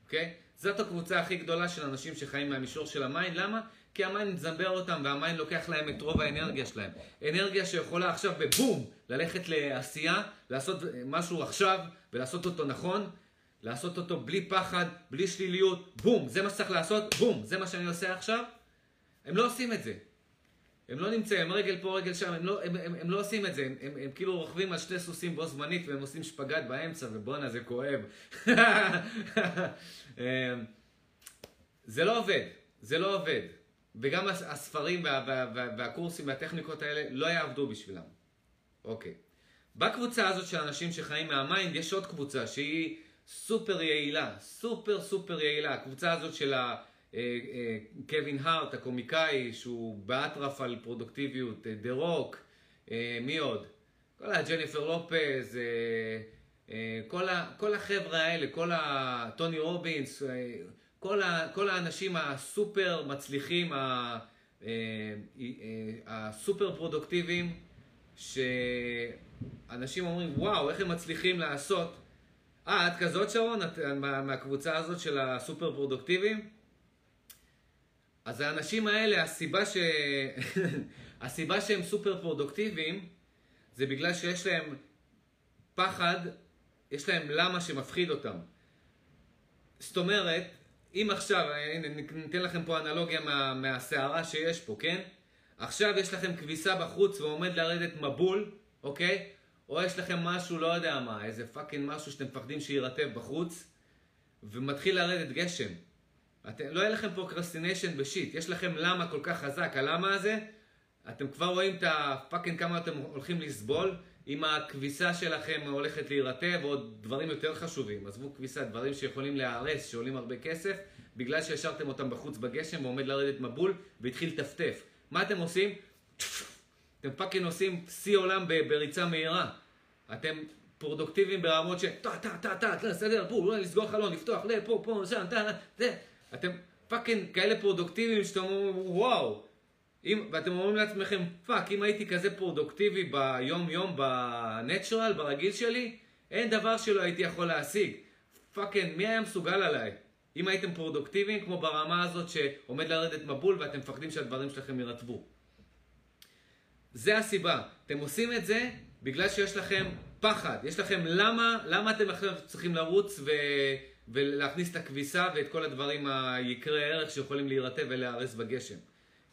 אוקיי? זאת הקבוצה הכי גדולה של אנשים שחיים מהמישור של ה mind, למה? כי ה mind מזמבר אותם וה mind לוקח להם את רוב האנרגיה שלהם. אנרגיה שיכולה עכשיו בבום ללכת לעשייה, לעשות משהו עכשיו ולעשות אותו נכון, לעשות אותו בלי פחד, בלי שליליות, בום, זה מה שצריך לעשות, בום, זה מה שאני עושה עכשיו. הם לא עושים את זה. הם לא נמצאים, הם רגל פה, רגל שם, הם לא, הם, הם, הם לא עושים את זה, הם, הם, הם כאילו רוכבים על שני סוסים בו זמנית והם עושים שפגאט באמצע ובואנה זה כואב. אמ, זה לא עובד, זה לא עובד. וגם הספרים וה, וה, וה, והקורסים והטכניקות האלה לא יעבדו בשבילם. אוקיי. בקבוצה הזאת של אנשים שחיים מה mind יש עוד קבוצה שהיא סופר יעילה, סופר סופר יעילה. הקבוצה הזאת של ה... אה, אה, קווין הארט, הקומיקאי, שהוא באטרף על פרודוקטיביות, דה אה, רוק, מי עוד? כל הג'ניפר לופז, כל, ה, כל החבר'ה האלה, כל ה... טוני רובינס, כל, ה, כל האנשים הסופר מצליחים, הסופר פרודוקטיביים, שאנשים אומרים, וואו, איך הם מצליחים לעשות? אה, את כזאת שרון? את מהקבוצה הזאת של הסופר פרודוקטיביים? אז האנשים האלה, הסיבה, ש... הסיבה שהם סופר פרודוקטיביים, זה בגלל שיש להם פחד, יש להם למה שמפחיד אותם. זאת אומרת, אם עכשיו, הנה, ניתן לכם פה אנלוגיה מה, מהסערה שיש פה, כן? עכשיו יש לכם כביסה בחוץ ועומד לרדת מבול, אוקיי? או יש לכם משהו, לא יודע מה, איזה fucking משהו שאתם מפחדים שיירטב בחוץ, ומתחיל לרדת גשם. את, לא יהיה לכם procrastination ב shit, יש לכם למה כל כך חזק, הלמה הזה, אתם כבר רואים את ה fucking כמה אתם הולכים לסבול, אם הכביסה שלכם הולכת להירטב, או דברים יותר חשובים, עזבו כביסה, דברים שיכולים להיהרס, שעולים הרבה כסף, בגלל שהשארתם אותם בחוץ בגשם ועומד לרדת מבול, והתחיל לטפטף. מה אתם עושים? אתם fucking עושים שיא עולם בריצה מהירה. אתם פרודוקטיביים ברמות ש... טה, טה, טה, טה, בסדר, פה, לסגור חלון, לפתוח, פה, פה, שם, טה, זה. אתם fucking כאלה פרודוקטיביים שאתם אומרים, וואו. אם, ואתם אומרים לעצמכם, fuck, אם הייתי כזה פרודוקטיבי ביום-יום, ב neutral, ברגיל שלי, אין דבר שלא הייתי יכול להשיג. fucking, מי היה מסוגל עליי? אם הייתם פרודוקטיביים, כמו ברמה הזאת שעומד לרדת מבול ואתם מפחדים שהדברים שלכם יירטבו. זה הסיבה. אתם עושים את זה בגלל שיש לכם פחד. יש לכם למה, למה אתם עכשיו צריכים לרוץ ו... ולהכניס את הכביסה ואת כל הדברים היקרי ערך שיכולים להירטב ולהיהרס בגשם.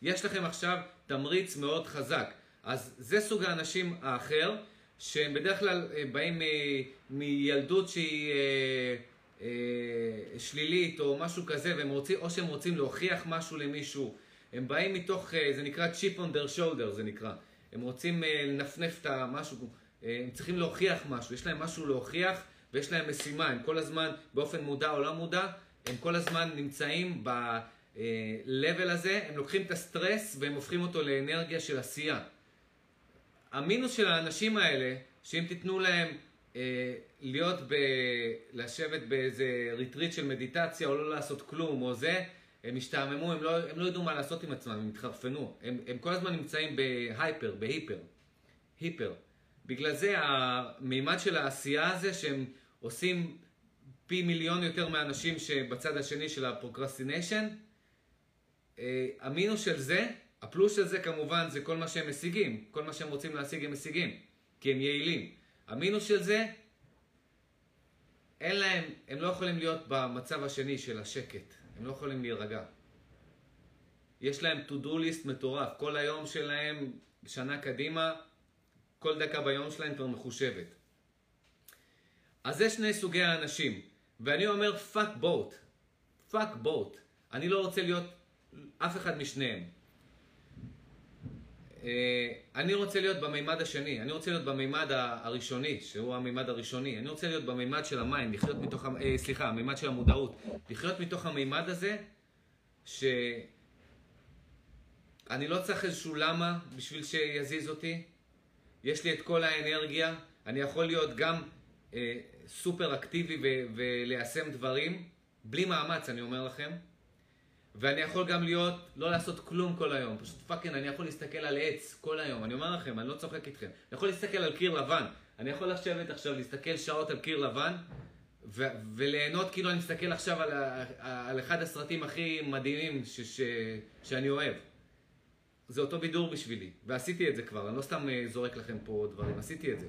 יש לכם עכשיו תמריץ מאוד חזק. אז זה סוג האנשים האחר, שהם בדרך כלל אה, באים מילדות שהיא אה, אה, שלילית או משהו כזה, והם רוצים, או שהם רוצים להוכיח משהו למישהו. הם באים מתוך, זה נקרא chip on their shoulder, זה נקרא. הם רוצים לנפנף את המשהו, הם צריכים להוכיח משהו, יש להם משהו להוכיח ויש להם משימה, הם כל הזמן, באופן מודע או לא מודע, הם כל הזמן נמצאים ב... ה-level הזה, הם לוקחים את הסטרס והם הופכים אותו לאנרגיה של עשייה. המינוס של האנשים האלה, שאם תיתנו להם אה, להיות, ב... לשבת באיזה ריטריט של מדיטציה או לא לעשות כלום או זה, הם ישתעממו, הם לא, הם לא יידעו מה לעשות עם עצמם, הם יתחרפנו. הם, הם כל הזמן נמצאים ב hyper, ב hyper. hyper. בגלל זה המימד של העשייה הזה שהם עושים פי מיליון יותר מאנשים שבצד השני של ה procrastination, אה, המינוס של זה, הפלוס של זה כמובן זה כל מה שהם משיגים, כל מה שהם רוצים להשיג הם משיגים, כי הם יעילים. המינוס של זה, אין להם, הם לא יכולים להיות במצב השני של השקט, הם לא יכולים להירגע. יש להם to-do list מטורף, כל היום שלהם, שנה קדימה, כל דקה ביום שלהם כבר מחושבת. אז זה שני סוגי האנשים, ואני אומר fuck both, fuck both. אני לא רוצה להיות אף אחד משניהם. אה, אני רוצה להיות במימד השני, אני רוצה להיות במימד הראשוני, שהוא המימד הראשוני. אני רוצה להיות במימד של המים, לחיות מתוך, אה, סליחה, המימד של המודעות. לחיות מתוך המימד הזה, שאני לא צריך איזשהו למה בשביל שיזיז אותי. יש לי את כל האנרגיה, אני יכול להיות גם אה, סופר אקטיבי וליישם דברים, בלי מאמץ, אני אומר לכם. ואני יכול גם להיות, לא לעשות כלום כל היום. פשוט fucking, אני יכול להסתכל על עץ כל היום. אני אומר לכם, אני לא צוחק איתכם. אני יכול להסתכל על קיר לבן. אני יכול לשבת עכשיו, להסתכל שעות על קיר לבן, ו- וליהנות כאילו אני מסתכל עכשיו על, ה- על אחד הסרטים הכי מדהימים ש- ש- שאני אוהב. זה אותו בידור בשבילי, ועשיתי את זה כבר, אני לא סתם אה, זורק לכם פה דברים, עשיתי את זה.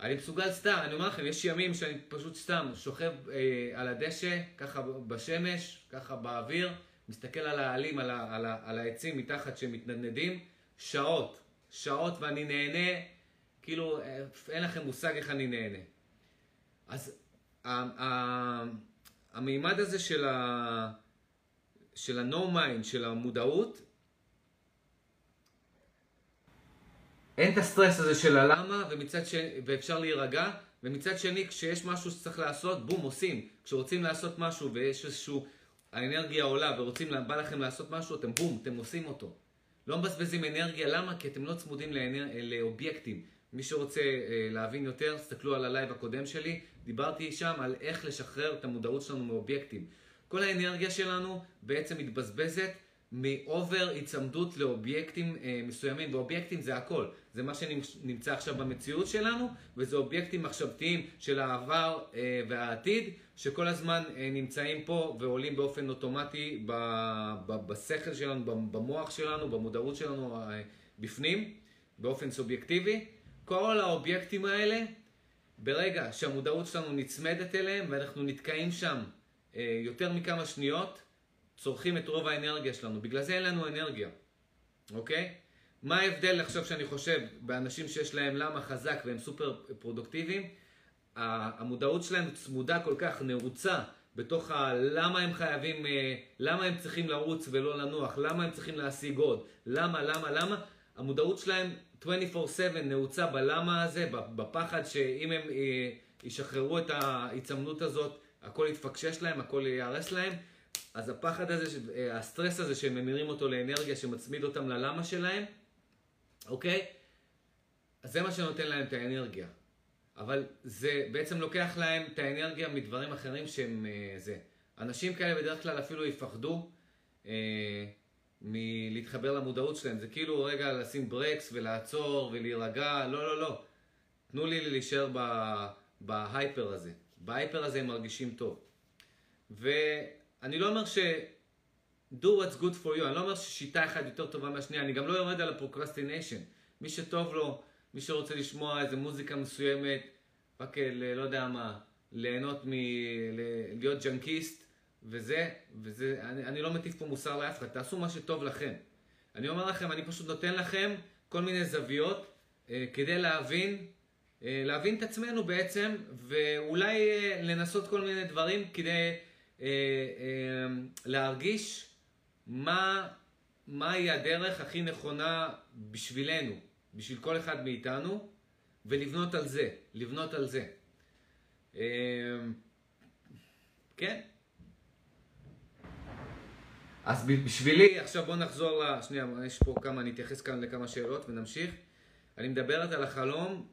אני מסוגל סתם, אני אומר לכם, יש ימים שאני פשוט סתם שוכב אה, על הדשא, ככה בשמש, ככה באוויר, מסתכל על העלים, על, ה, על, ה, על העצים מתחת שמתנדנדים, שעות, שעות ואני נהנה, כאילו אה, אין לכם מושג איך אני נהנה. אז ה, ה, המימד הזה של ה... של ה-no mind, של המודעות, אין את הסטרס הזה של הלמה, ומצד שני, ואפשר להירגע, ומצד שני, כשיש משהו שצריך לעשות, בום, עושים. כשרוצים לעשות משהו ויש איזשהו, האנרגיה עולה ורוצים, בא לכם לעשות משהו, אתם בום, אתם עושים אותו. לא מבזבזים אנרגיה, למה? כי אתם לא צמודים לאנר... לאובייקטים. מי שרוצה אה, להבין יותר, תסתכלו על ה live הקודם שלי, דיברתי שם על איך לשחרר את המודעות שלנו מאובייקטים. כל האנרגיה שלנו בעצם מתבזבזת מאובר היצמדות לאובייקטים אה, מסוימים, ואובייקטים זה הכל. זה מה שנמצא עכשיו במציאות שלנו, וזה אובייקטים מחשבתיים של העבר אה, והעתיד, שכל הזמן אה, נמצאים פה ועולים באופן אוטומטי ב, ב, בשכל שלנו, במוח שלנו, במודעות שלנו אה, בפנים, באופן סובייקטיבי. כל האובייקטים האלה, ברגע שהמודעות שלנו נצמדת אליהם ואנחנו נתקעים שם אה, יותר מכמה שניות, צורכים את רוב האנרגיה שלנו. בגלל זה אין לנו אנרגיה, אוקיי? מה ההבדל עכשיו שאני חושב באנשים שיש להם למה חזק והם סופר פרודוקטיביים? המודעות שלהם צמודה כל כך, נעוצה בתוך הלמה הם חייבים, אה, למה הם צריכים לרוץ ולא לנוח, למה הם צריכים להשיג עוד, למה, למה, למה. המודעות שלהם 24/7 נעוצה בלמה הזה, בפחד שאם הם אה, ישחררו את ההיצמנות הזאת, הכל יתפקשש להם, הכל ייהרס להם. אז הפחד הזה, אה, הסטרס הזה שהם ממירים אותו לאנרגיה שמצמיד אותם ללמה שלהם, אוקיי? אז זה מה שנותן להם את האנרגיה. אבל זה בעצם לוקח להם את האנרגיה מדברים אחרים שהם אה, זה. אנשים כאלה בדרך כלל אפילו יפחדו אה, מלהתחבר למודעות שלהם. זה כאילו רגע לשים ברקס ולעצור ולהירגע, לא, לא, לא. תנו לי להישאר ב hyper הזה. ב hyper הזה הם מרגישים טוב. ואני לא אומר ש... do what's good for you, אני לא אומר ששיטה אחת יותר טובה מהשנייה, אני גם לא יורד על ה procrastination. מי שטוב לו, מי שרוצה לשמוע איזה מוזיקה מסוימת, רק ל... לא יודע מה, ליהנות מ... להיות ג'אנקיסט, וזה, וזה, אני, אני לא מטיף פה מוסר לאף אחד, תעשו מה שטוב לכם. אני אומר לכם, אני פשוט נותן לכם כל מיני זוויות אה, כדי להבין, אה, להבין את עצמנו בעצם, ואולי אה, לנסות כל מיני דברים כדי אה, אה, להרגיש מה, מהי הדרך הכי נכונה בשבילנו, בשביל כל אחד מאיתנו, ולבנות על זה, לבנות על זה. אה, כן. אז בשבילי, עכשיו בואו נחזור ל... שנייה, יש פה כמה, אני אתייחס כאן לכמה שאלות ונמשיך. אני מדברת על החלום,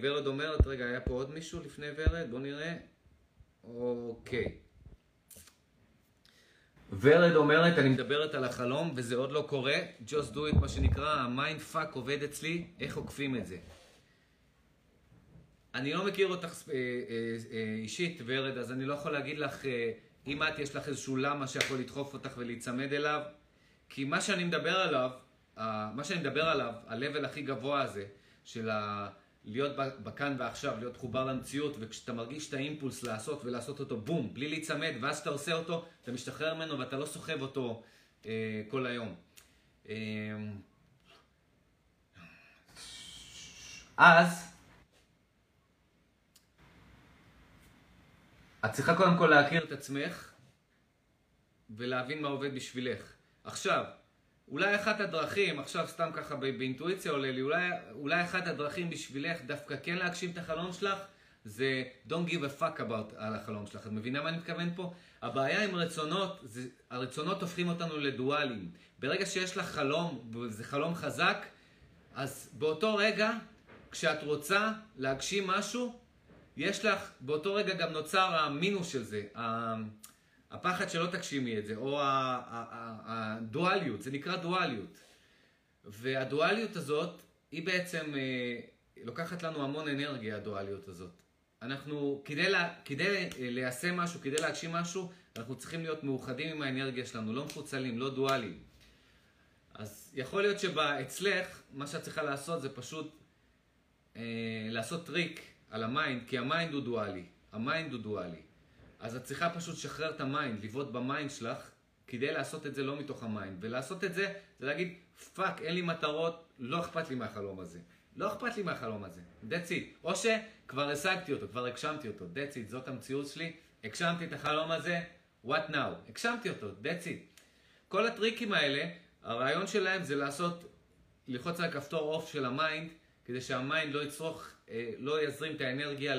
ורד אומרת, רגע, היה פה עוד מישהו לפני ורד? בואו נראה. אוקיי. ורד אומרת, אני מדברת על החלום, וזה עוד לא קורה. Just do it, מה שנקרא, ה mind fuck עובד אצלי, איך עוקפים את זה? אני לא מכיר אותך אה, אה, אישית, ורד, אז אני לא יכול להגיד לך... אם את יש לך איזשהו למה שיכול לדחוף אותך ולהיצמד אליו, כי מה שאני מדבר עליו, מה שאני מדבר עליו, ה-level הכי גבוה הזה, של ה... להיות בכאן ועכשיו, להיות מחובר למציאות, וכשאתה מרגיש את האימפולס לעשות ולעשות אותו בום, בלי להיצמד, ואז כשאתה עושה אותו, אתה משתחרר ממנו ואתה לא סוחב אותו אה, כל היום. אה, אז, את צריכה קודם כל להכיר את עצמך ולהבין מה עובד בשבילך. עכשיו, אולי אחת הדרכים, עכשיו סתם ככה באינטואיציה עולה לי, אולי, אולי אחת הדרכים בשבילך דווקא כן להגשים את החלום שלך, זה Don't give a fuck about על החלום שלך. את מבינה מה אני מתכוון פה? הבעיה עם רצונות, זה, הרצונות הופכים אותנו לדואליים. ברגע שיש לך חלום, וזה חלום חזק, אז באותו רגע, כשאת רוצה להגשים משהו, יש לך, באותו רגע גם נוצר המינוס של זה, הפחד שלא תגשימי את זה, או הדואליות, זה נקרא דואליות. והדואליות הזאת, היא בעצם אה, לוקחת לנו המון אנרגיה, הדואליות הזאת. אנחנו, כדי, לה, כדי ליישם משהו, כדי להגשים משהו, אנחנו צריכים להיות מאוחדים עם האנרגיה שלנו, לא מפוצלים, לא דואליים. אז יכול להיות שאצלך, מה שאת צריכה לעשות זה פשוט אה, לעשות טריק על ה mind, כי ה mind הוא דואלי. ה mind הוא דואלי. אז את צריכה פשוט לשחרר את ה mind, לבעוט ב mind שלך, כדי לעשות את זה לא מתוך ה mind. ולעשות את זה, זה להגיד, fuck, אין לי מטרות, לא אכפת לי מהחלום הזה. לא אכפת לי מהחלום הזה. That's it. או שכבר השגתי אותו, כבר הגשמתי אותו. That's it, זאת המציאות שלי. הגשמתי את החלום הזה, what now? הגשמתי אותו, that's it. כל הטריקים האלה, הרעיון שלהם זה לעשות, ללחוץ על הכפתור off של ה mind, כדי שה mind לא יצרוך אה, לא יזרים את האנרגיה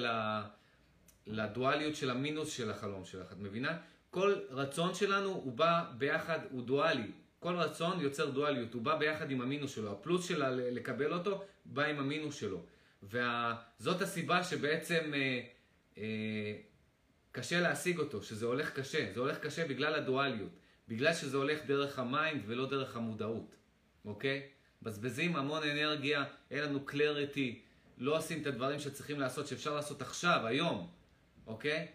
לדואליות של המינוס של החלום שלך, את מבינה? כל רצון שלנו הוא בא ביחד, הוא דואלי. כל רצון יוצר דואליות, הוא בא ביחד עם המינוס שלו. הפלוס שלה לקבל אותו, בא עם המינוס שלו. וזאת הסיבה שבעצם אה, אה, קשה להשיג אותו, שזה הולך קשה. זה הולך קשה בגלל הדואליות. בגלל שזה הולך דרך ה mind ולא דרך המודעות, אוקיי? מבזבזים המון אנרגיה, אין לנו clarity, לא עושים את הדברים שצריכים לעשות, שאפשר לעשות עכשיו, היום, אוקיי?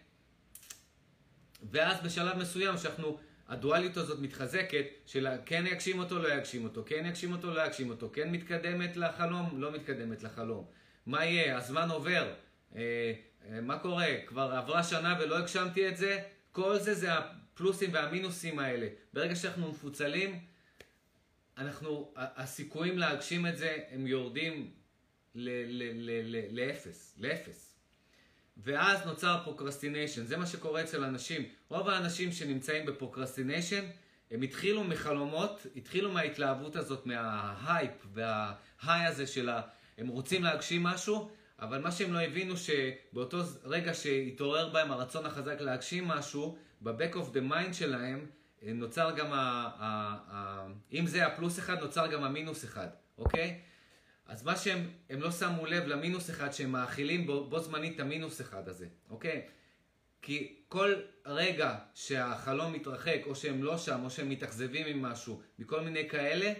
ואז בשלב מסוים שאנחנו, הדואליות הזאת מתחזקת, של כן יגשים אותו, לא יגשים אותו, כן יגשים אותו, לא יגשים אותו, כן מתקדמת לחלום, לא מתקדמת לחלום. מה יהיה? הזמן עובר. אה, אה, מה קורה? כבר עברה שנה ולא הגשמתי את זה? כל זה זה הפלוסים והמינוסים האלה. ברגע שאנחנו מפוצלים, אנחנו, הסיכויים להגשים את זה הם יורדים לאפס, לאפס. ואז נוצר procrastination, זה מה שקורה אצל אנשים. רוב האנשים שנמצאים ב procrastination, הם התחילו מחלומות, התחילו מההתלהבות הזאת, מה hype וה high הזה של ה... הם רוצים להגשים משהו, אבל מה שהם לא הבינו שבאותו רגע שהתעורר בהם הרצון החזק להגשים משהו, ב-back of the mind שלהם נוצר גם ה... ה, ה אם זה הפלוס אחד, נוצר גם המינוס אחד, אוקיי? אז מה שהם הם לא שמו לב למינוס אחד שהם מאכילים בו, בו זמנית את המינוס אחד הזה, אוקיי? כי כל רגע שהחלום מתרחק, או שהם לא שם, או שהם מתאכזבים עם משהו, מכל מיני כאלה,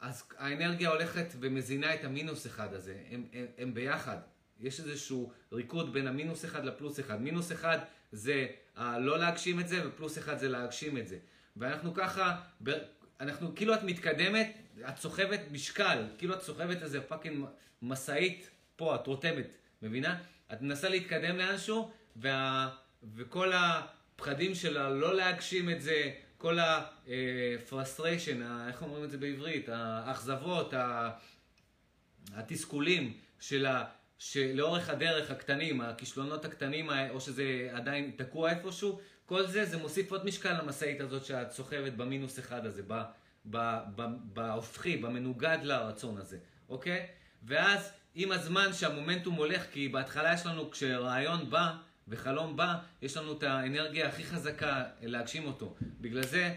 אז האנרגיה הולכת ומזינה את המינוס אחד הזה. הם, הם, הם ביחד. יש איזשהו ריקוד בין המינוס אחד לפלוס אחד. מינוס אחד זה לא להגשים את זה, ופלוס אחד זה להגשים את זה. ואנחנו ככה, אנחנו, כאילו את מתקדמת, את סוחבת משקל, כאילו את סוחבת איזה פאקינג משאית פה, את רותמת, מבינה? את מנסה להתקדם לאנשהו, וה, וכל הפחדים שלה לא להגשים את זה, כל ה-frustration, איך אומרים את זה בעברית? האכזבות, התסכולים של ה... שלאורך הדרך הקטנים, הכישלונות הקטנים, או שזה עדיין תקוע איפשהו, כל זה, זה מוסיף עוד משקל למשאית הזאת שאת סוחבת במינוס אחד הזה, בהופכי, במנוגד לרצון הזה, אוקיי? ואז עם הזמן שהמומנטום הולך, כי בהתחלה יש לנו, כשרעיון בא וחלום בא, יש לנו את האנרגיה הכי חזקה להגשים אותו. בגלל זה,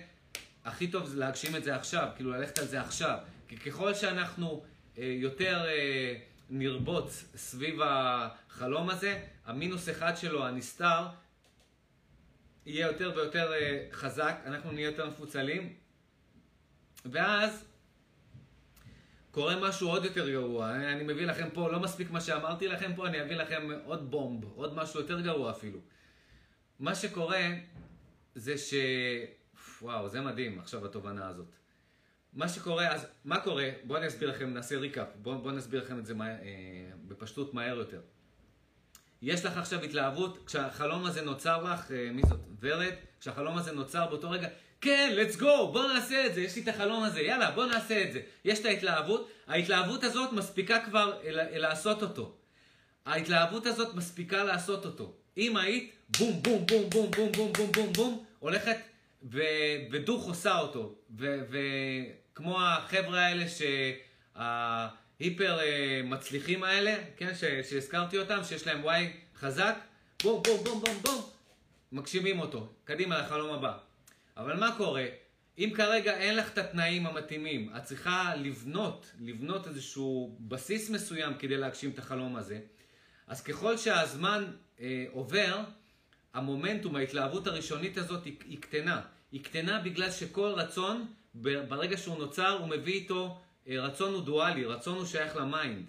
הכי טוב זה להגשים את זה עכשיו, כאילו ללכת על זה עכשיו. כי ככל שאנחנו אה, יותר... אה, נרבוץ סביב החלום הזה, המינוס אחד שלו, הנסתר, יהיה יותר ויותר אה, חזק, אנחנו נהיה יותר מפוצלים, ואז קורה משהו עוד יותר גרוע. אני מביא לכם פה, לא מספיק מה שאמרתי לכם פה, אני אביא לכם עוד בומב, עוד משהו יותר גרוע אפילו. מה שקורה זה ש... וואו, זה מדהים עכשיו התובנה הזאת. מה שקורה, אז מה קורה? בואו אני אסביר לכם, נעשה ריקאפ. בואו בוא נסביר לכם את זה מה, אה, בפשטות מהר יותר. יש לך עכשיו התלהבות, כשהחלום הזה נוצר לך, אה, מי זאת? ורד? כשהחלום הזה נוצר באותו רגע, כן, let's go, בואו נעשה את זה, יש לי את החלום הזה, יאללה, בואו נעשה את זה. יש את ההתלהבות, ההתלהבות הזאת מספיקה כבר לעשות אותו. ההתלהבות הזאת מספיקה לעשות אותו. אם היית, בום, בום, בום, בום, בום, בום, בום, בום, בום, הולכת ודוך עושה אותו. ו, כמו החבר'ה האלה שההיפר אה, מצליחים האלה, כן, שהזכרתי אותם, שיש להם וואי חזק, בום, בום, בום, בום, בום, מגשימים אותו. קדימה לחלום הבא. אבל מה קורה? אם כרגע אין לך את התנאים המתאימים, את צריכה לבנות, לבנות איזשהו בסיס מסוים כדי להגשים את החלום הזה, אז ככל שהזמן אה, עובר, המומנטום, ההתלהבות הראשונית הזאת היא, היא קטנה. היא קטנה בגלל שכל רצון ברגע שהוא נוצר, הוא מביא איתו, רצון הוא דואלי, רצון הוא שייך ל mind.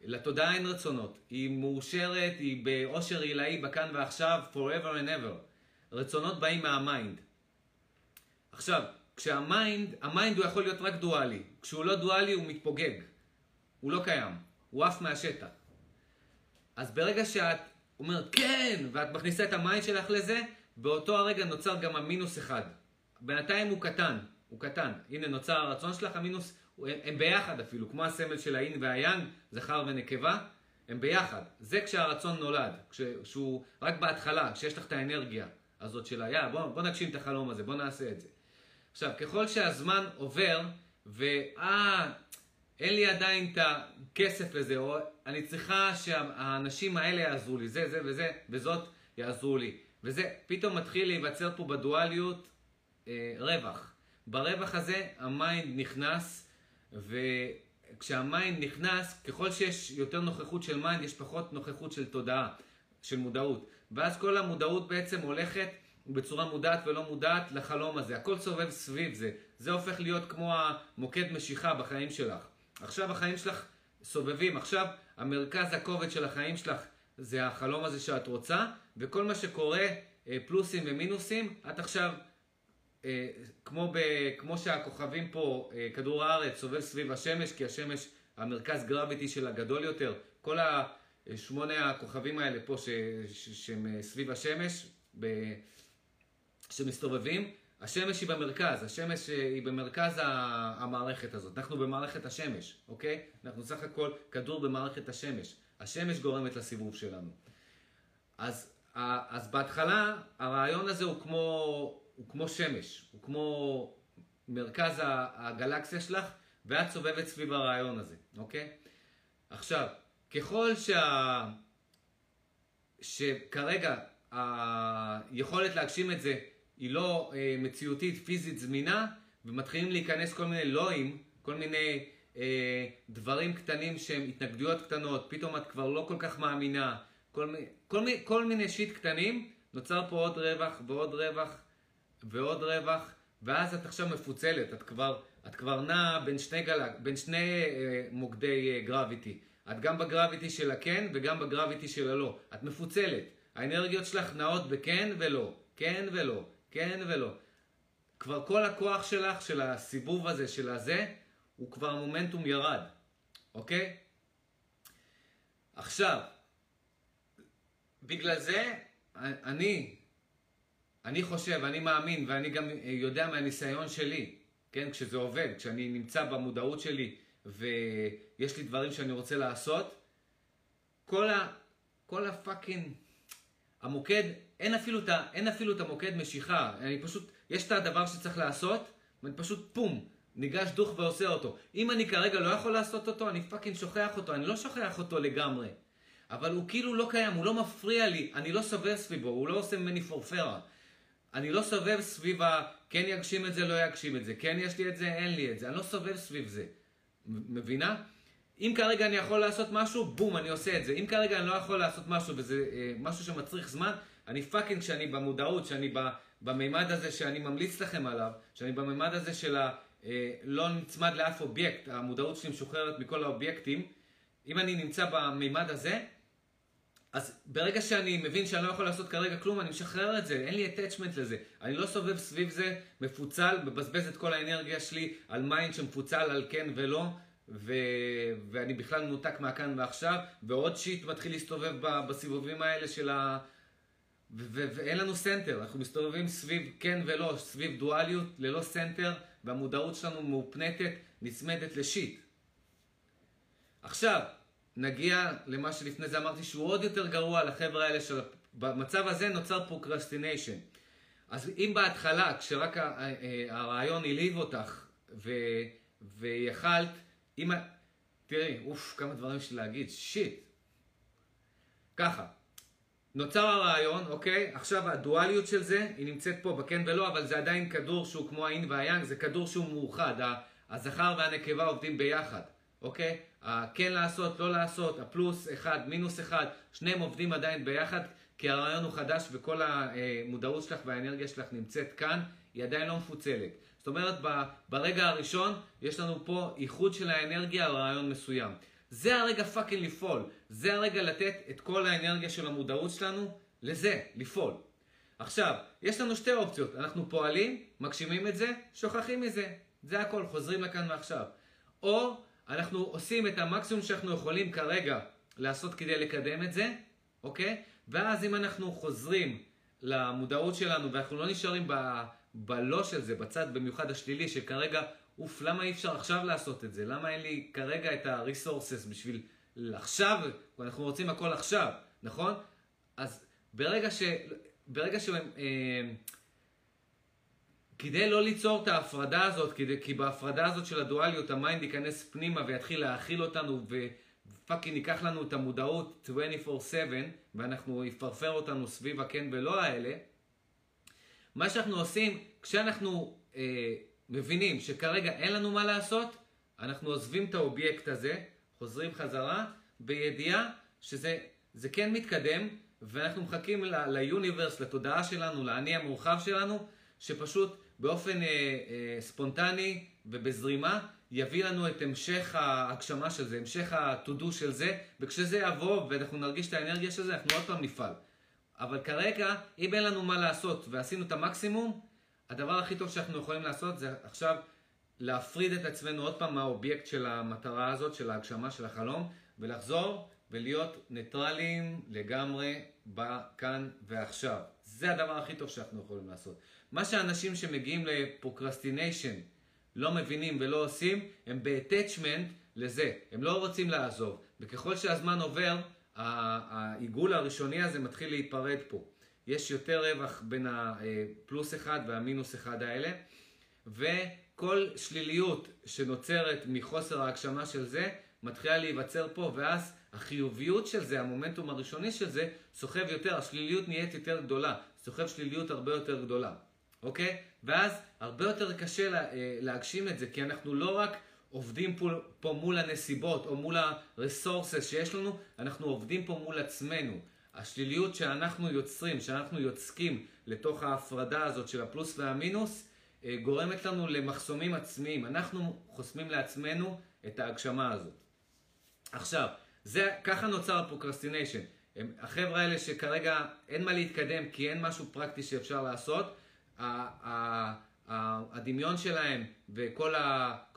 לתודעה אין רצונות. היא מאושרת, היא באושר עילאי בכאן ועכשיו, forever and ever. רצונות באים מה mind. עכשיו, כשה mind, ה mind הוא יכול להיות רק דואלי. כשהוא לא דואלי הוא מתפוגג. הוא לא קיים. הוא עף מהשטח. אז ברגע שאת אומרת כן, ואת מכניסה את ה mind שלך לזה, באותו הרגע נוצר גם המינוס אחד. בינתיים הוא קטן. הוא קטן. הנה נוצר הרצון שלך, המינוס, הם ביחד אפילו, כמו הסמל של האין והיאנג, זכר ונקבה, הם ביחד. זה כשהרצון נולד, כשהוא רק בהתחלה, כשיש לך את האנרגיה הזאת של ה yeah, בוא, בוא נגשים את החלום הזה, בוא נעשה את זה. עכשיו, ככל שהזמן עובר, ואה, אין לי עדיין את הכסף לזה, או אני צריכה שהאנשים האלה יעזרו לי, זה, זה וזה, וזאת יעזרו לי. וזה פתאום מתחיל להיווצר פה בדואליות אה, רווח. ברווח הזה ה mind נכנס, וכשה mind נכנס, ככל שיש יותר נוכחות של mind, יש פחות נוכחות של תודעה, של מודעות. ואז כל המודעות בעצם הולכת בצורה מודעת ולא מודעת לחלום הזה. הכל סובב סביב זה. זה הופך להיות כמו המוקד משיכה בחיים שלך. עכשיו החיים שלך סובבים, עכשיו המרכז הכובד של החיים שלך זה החלום הזה שאת רוצה, וכל מה שקורה, אה, פלוסים ומינוסים, את עכשיו כמו, ב, כמו שהכוכבים פה, אה, כדור הארץ סובב סביב השמש, כי השמש, המרכז גרביטי שלה גדול יותר. כל השמונה הכוכבים האלה פה ש, ש, שהם אה, סביב השמש, ב, שמסתובבים, השמש היא במרכז, השמש היא במרכז המערכת הזאת. אנחנו במערכת השמש, אוקיי? אנחנו סך הכל כדור במערכת השמש. השמש גורמת לסיבוב שלנו. אז, אז בהתחלה הרעיון הזה הוא כמו הוא כמו שמש, הוא כמו מרכז הגלקסיה שלך, ואת סובבת סביב הרעיון הזה, אוקיי? עכשיו, ככל שה... שכרגע היכולת להגשים את זה היא לא אה, מציאותית, פיזית, זמינה, ומתחילים להיכנס כל מיני לואים, כל מיני אה, דברים קטנים שהם התנגדויות קטנות, פתאום את כבר לא כל כך מאמינה, כל, כל, כל, כל מיני שיט קטנים, נוצר פה עוד רווח ועוד רווח ועוד רווח, ואז את עכשיו מפוצלת, את כבר, את כבר נעה בין שני, גלק, בין שני אה, מוקדי אה, גרביטי. את גם בגרביטי של הכן וגם בגרביטי של הלא. את מפוצלת. האנרגיות שלך נעות בכן ולא, כן ולא, כן ולא. כבר כל הכוח שלך, של הסיבוב הזה, של הזה, הוא כבר מומנטום ירד, אוקיי? עכשיו, בגלל זה אני, אני חושב, אני מאמין, ואני גם יודע מהניסיון שלי, כן, כשזה עובד, כשאני נמצא במודעות שלי ויש לי דברים שאני רוצה לעשות, כל ה... כל ה fucking... המוקד, אין אפילו, את אין אפילו את המוקד משיכה, אני פשוט, יש את הדבר שצריך לעשות, ואני פשוט פום, ניגש דוך ועושה אותו. אם אני כרגע לא יכול לעשות אותו, אני fucking שוכח אותו, אני לא שוכח אותו לגמרי. אבל הוא כאילו לא קיים, הוא לא מפריע לי, אני לא סובב סביבו, הוא לא עושה ממני פורפרה. אני לא סובב סביב ה... כן יגשים את זה, לא יגשים את זה, כן יש לי את זה, אין לי את זה, אני לא סובב סביב זה. מבינה? אם כרגע אני יכול לעשות משהו, בום, אני עושה את זה. אם כרגע אני לא יכול לעשות משהו וזה אה, משהו שמצריך זמן, אני fucking, כשאני במודעות, שאני במימד הזה שאני ממליץ לכם עליו, שאני במימד הזה של ה... אה, לא נצמד לאף אובייקט, המודעות שלי משוחררת מכל האובייקטים. אם אני נמצא במימד הזה, אז ברגע שאני מבין שאני לא יכול לעשות כרגע כלום, אני משחרר את זה, אין לי attachment לזה. אני לא סובב סביב זה, מפוצל, מבזבז את כל האנרגיה שלי על mind שמפוצל על כן ולא, ו... ואני בכלל מנותק מהכאן ועכשיו, ועוד shit מתחיל להסתובב בסיבובים האלה של ה... ו... ו... ואין לנו center, אנחנו מסתובבים סביב כן ולא, סביב דואליות, ללא center, והמודעות שלנו מהופנטת, נצמדת ל shit. עכשיו, נגיע למה שלפני זה אמרתי שהוא עוד יותר גרוע לחבר'ה האלה של... במצב הזה נוצר procrastination. אז אם בהתחלה, כשרק הרעיון הלהיב אותך ו... ויכלת, אם... תראי, אוף, כמה דברים יש להגיד, shit. ככה, נוצר הרעיון, אוקיי? עכשיו הדואליות של זה, היא נמצאת פה בכן ולא, אבל זה עדיין כדור שהוא כמו האין והיאנג, זה כדור שהוא מאוחד. הזכר והנקבה עובדים ביחד, אוקיי? הכן לעשות, לא לעשות, הפלוס אחד, מינוס אחד, שניהם עובדים עדיין ביחד, כי הרעיון הוא חדש וכל המודעות שלך והאנרגיה שלך נמצאת כאן, היא עדיין לא מפוצלת. זאת אומרת, ברגע הראשון יש לנו פה איחוד של האנרגיה על רעיון מסוים. זה הרגע fucking לפעול. זה הרגע לתת את כל האנרגיה של המודעות שלנו לזה, לפעול. עכשיו, יש לנו שתי אופציות. אנחנו פועלים, מגשימים את זה, שוכחים מזה. זה הכל, חוזרים לכאן ועכשיו. או אנחנו עושים את המקסימום שאנחנו יכולים כרגע לעשות כדי לקדם את זה, אוקיי? ואז אם אנחנו חוזרים למודעות שלנו ואנחנו לא נשארים ב... בלא של זה, בצד במיוחד השלילי, שכרגע, אוף, למה אי אפשר עכשיו לעשות את זה? למה אין לי כרגע את ה-resources בשביל עכשיו, אנחנו רוצים הכל עכשיו, נכון? אז ברגע ש... ברגע ש... אה, כדי לא ליצור את ההפרדה הזאת, כדי, כי בהפרדה הזאת של הדואליות ה mind ייכנס פנימה ויתחיל להאכיל אותנו ו fucking ייקח לנו את המודעות 24/7 ואנחנו יפרפר אותנו סביב הכן ולא האלה, מה שאנחנו עושים, כשאנחנו אה, מבינים שכרגע אין לנו מה לעשות, אנחנו עוזבים את האובייקט הזה, חוזרים חזרה, בידיעה שזה כן מתקדם, ואנחנו מחכים ליוניברס, לתודעה שלנו, לאני המורחב שלנו, שפשוט באופן אה, אה, ספונטני ובזרימה יביא לנו את המשך ההגשמה של זה, המשך ה-to-do של זה, וכשזה יבוא ואנחנו נרגיש את האנרגיה של זה, אנחנו עוד פעם נפעל. אבל כרגע, אם אין לנו מה לעשות ועשינו את המקסימום, הדבר הכי טוב שאנחנו יכולים לעשות זה עכשיו להפריד את עצמנו עוד פעם מהאובייקט של המטרה הזאת, של ההגשמה, של החלום, ולחזור ולהיות ניטרליים לגמרי בכאן ועכשיו. זה הדבר הכי טוב שאנחנו יכולים לעשות. מה שאנשים שמגיעים ל procrastination לא מבינים ולא עושים, הם ב-attachment לזה. הם לא רוצים לעזוב. וככל שהזמן עובר, העיגול הראשוני הזה מתחיל להיפרד פה. יש יותר רווח בין הפלוס אחד והמינוס אחד האלה, וכל שליליות שנוצרת מחוסר ההגשמה של זה, מתחילה להיווצר פה, ואז החיוביות של זה, המומנטום הראשוני של זה, סוחב יותר, השליליות נהיית יותר גדולה, סוחב שליליות הרבה יותר גדולה, אוקיי? ואז הרבה יותר קשה לה, אה, להגשים את זה, כי אנחנו לא רק עובדים פה, פה מול הנסיבות או מול ה-resources שיש לנו, אנחנו עובדים פה מול עצמנו. השליליות שאנחנו יוצרים, שאנחנו יוצקים לתוך ההפרדה הזאת של הפלוס והמינוס, אה, גורמת לנו למחסומים עצמיים. אנחנו חוסמים לעצמנו את ההגשמה הזאת. עכשיו, זה, ככה נוצר ה procrastination. החבר'ה האלה שכרגע אין מה להתקדם כי אין משהו פרקטי שאפשר לעשות, הדמיון שלהם וכל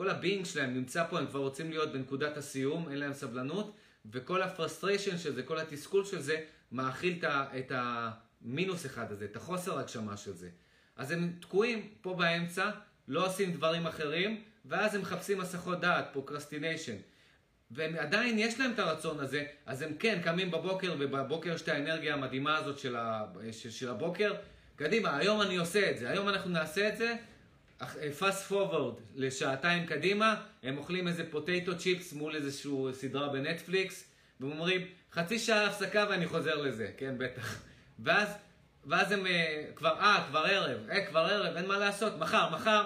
ה being שלהם נמצא פה, הם כבר רוצים להיות בנקודת הסיום, אין להם סבלנות, וכל ה frustration של זה, כל התסכול של זה, מאכיל את המינוס אחד הזה, את החוסר הגשמה של זה. אז הם תקועים פה באמצע, לא עושים דברים אחרים, ואז הם מחפשים הסחות דעת, procrastination. ועדיין יש להם את הרצון הזה, אז הם כן קמים בבוקר, ובבוקר יש את האנרגיה המדהימה הזאת של, ה, של הבוקר. קדימה, היום אני עושה את זה, היום אנחנו נעשה את זה, fast forward לשעתיים קדימה, הם אוכלים איזה potato chips מול איזושהי סדרה בנטפליקס, והם אומרים, חצי שעה הפסקה ואני חוזר לזה, כן, בטח. ואז, ואז הם אה, כבר, אה, כבר ערב, אה, כבר ערב, אין מה לעשות, מחר, מחר,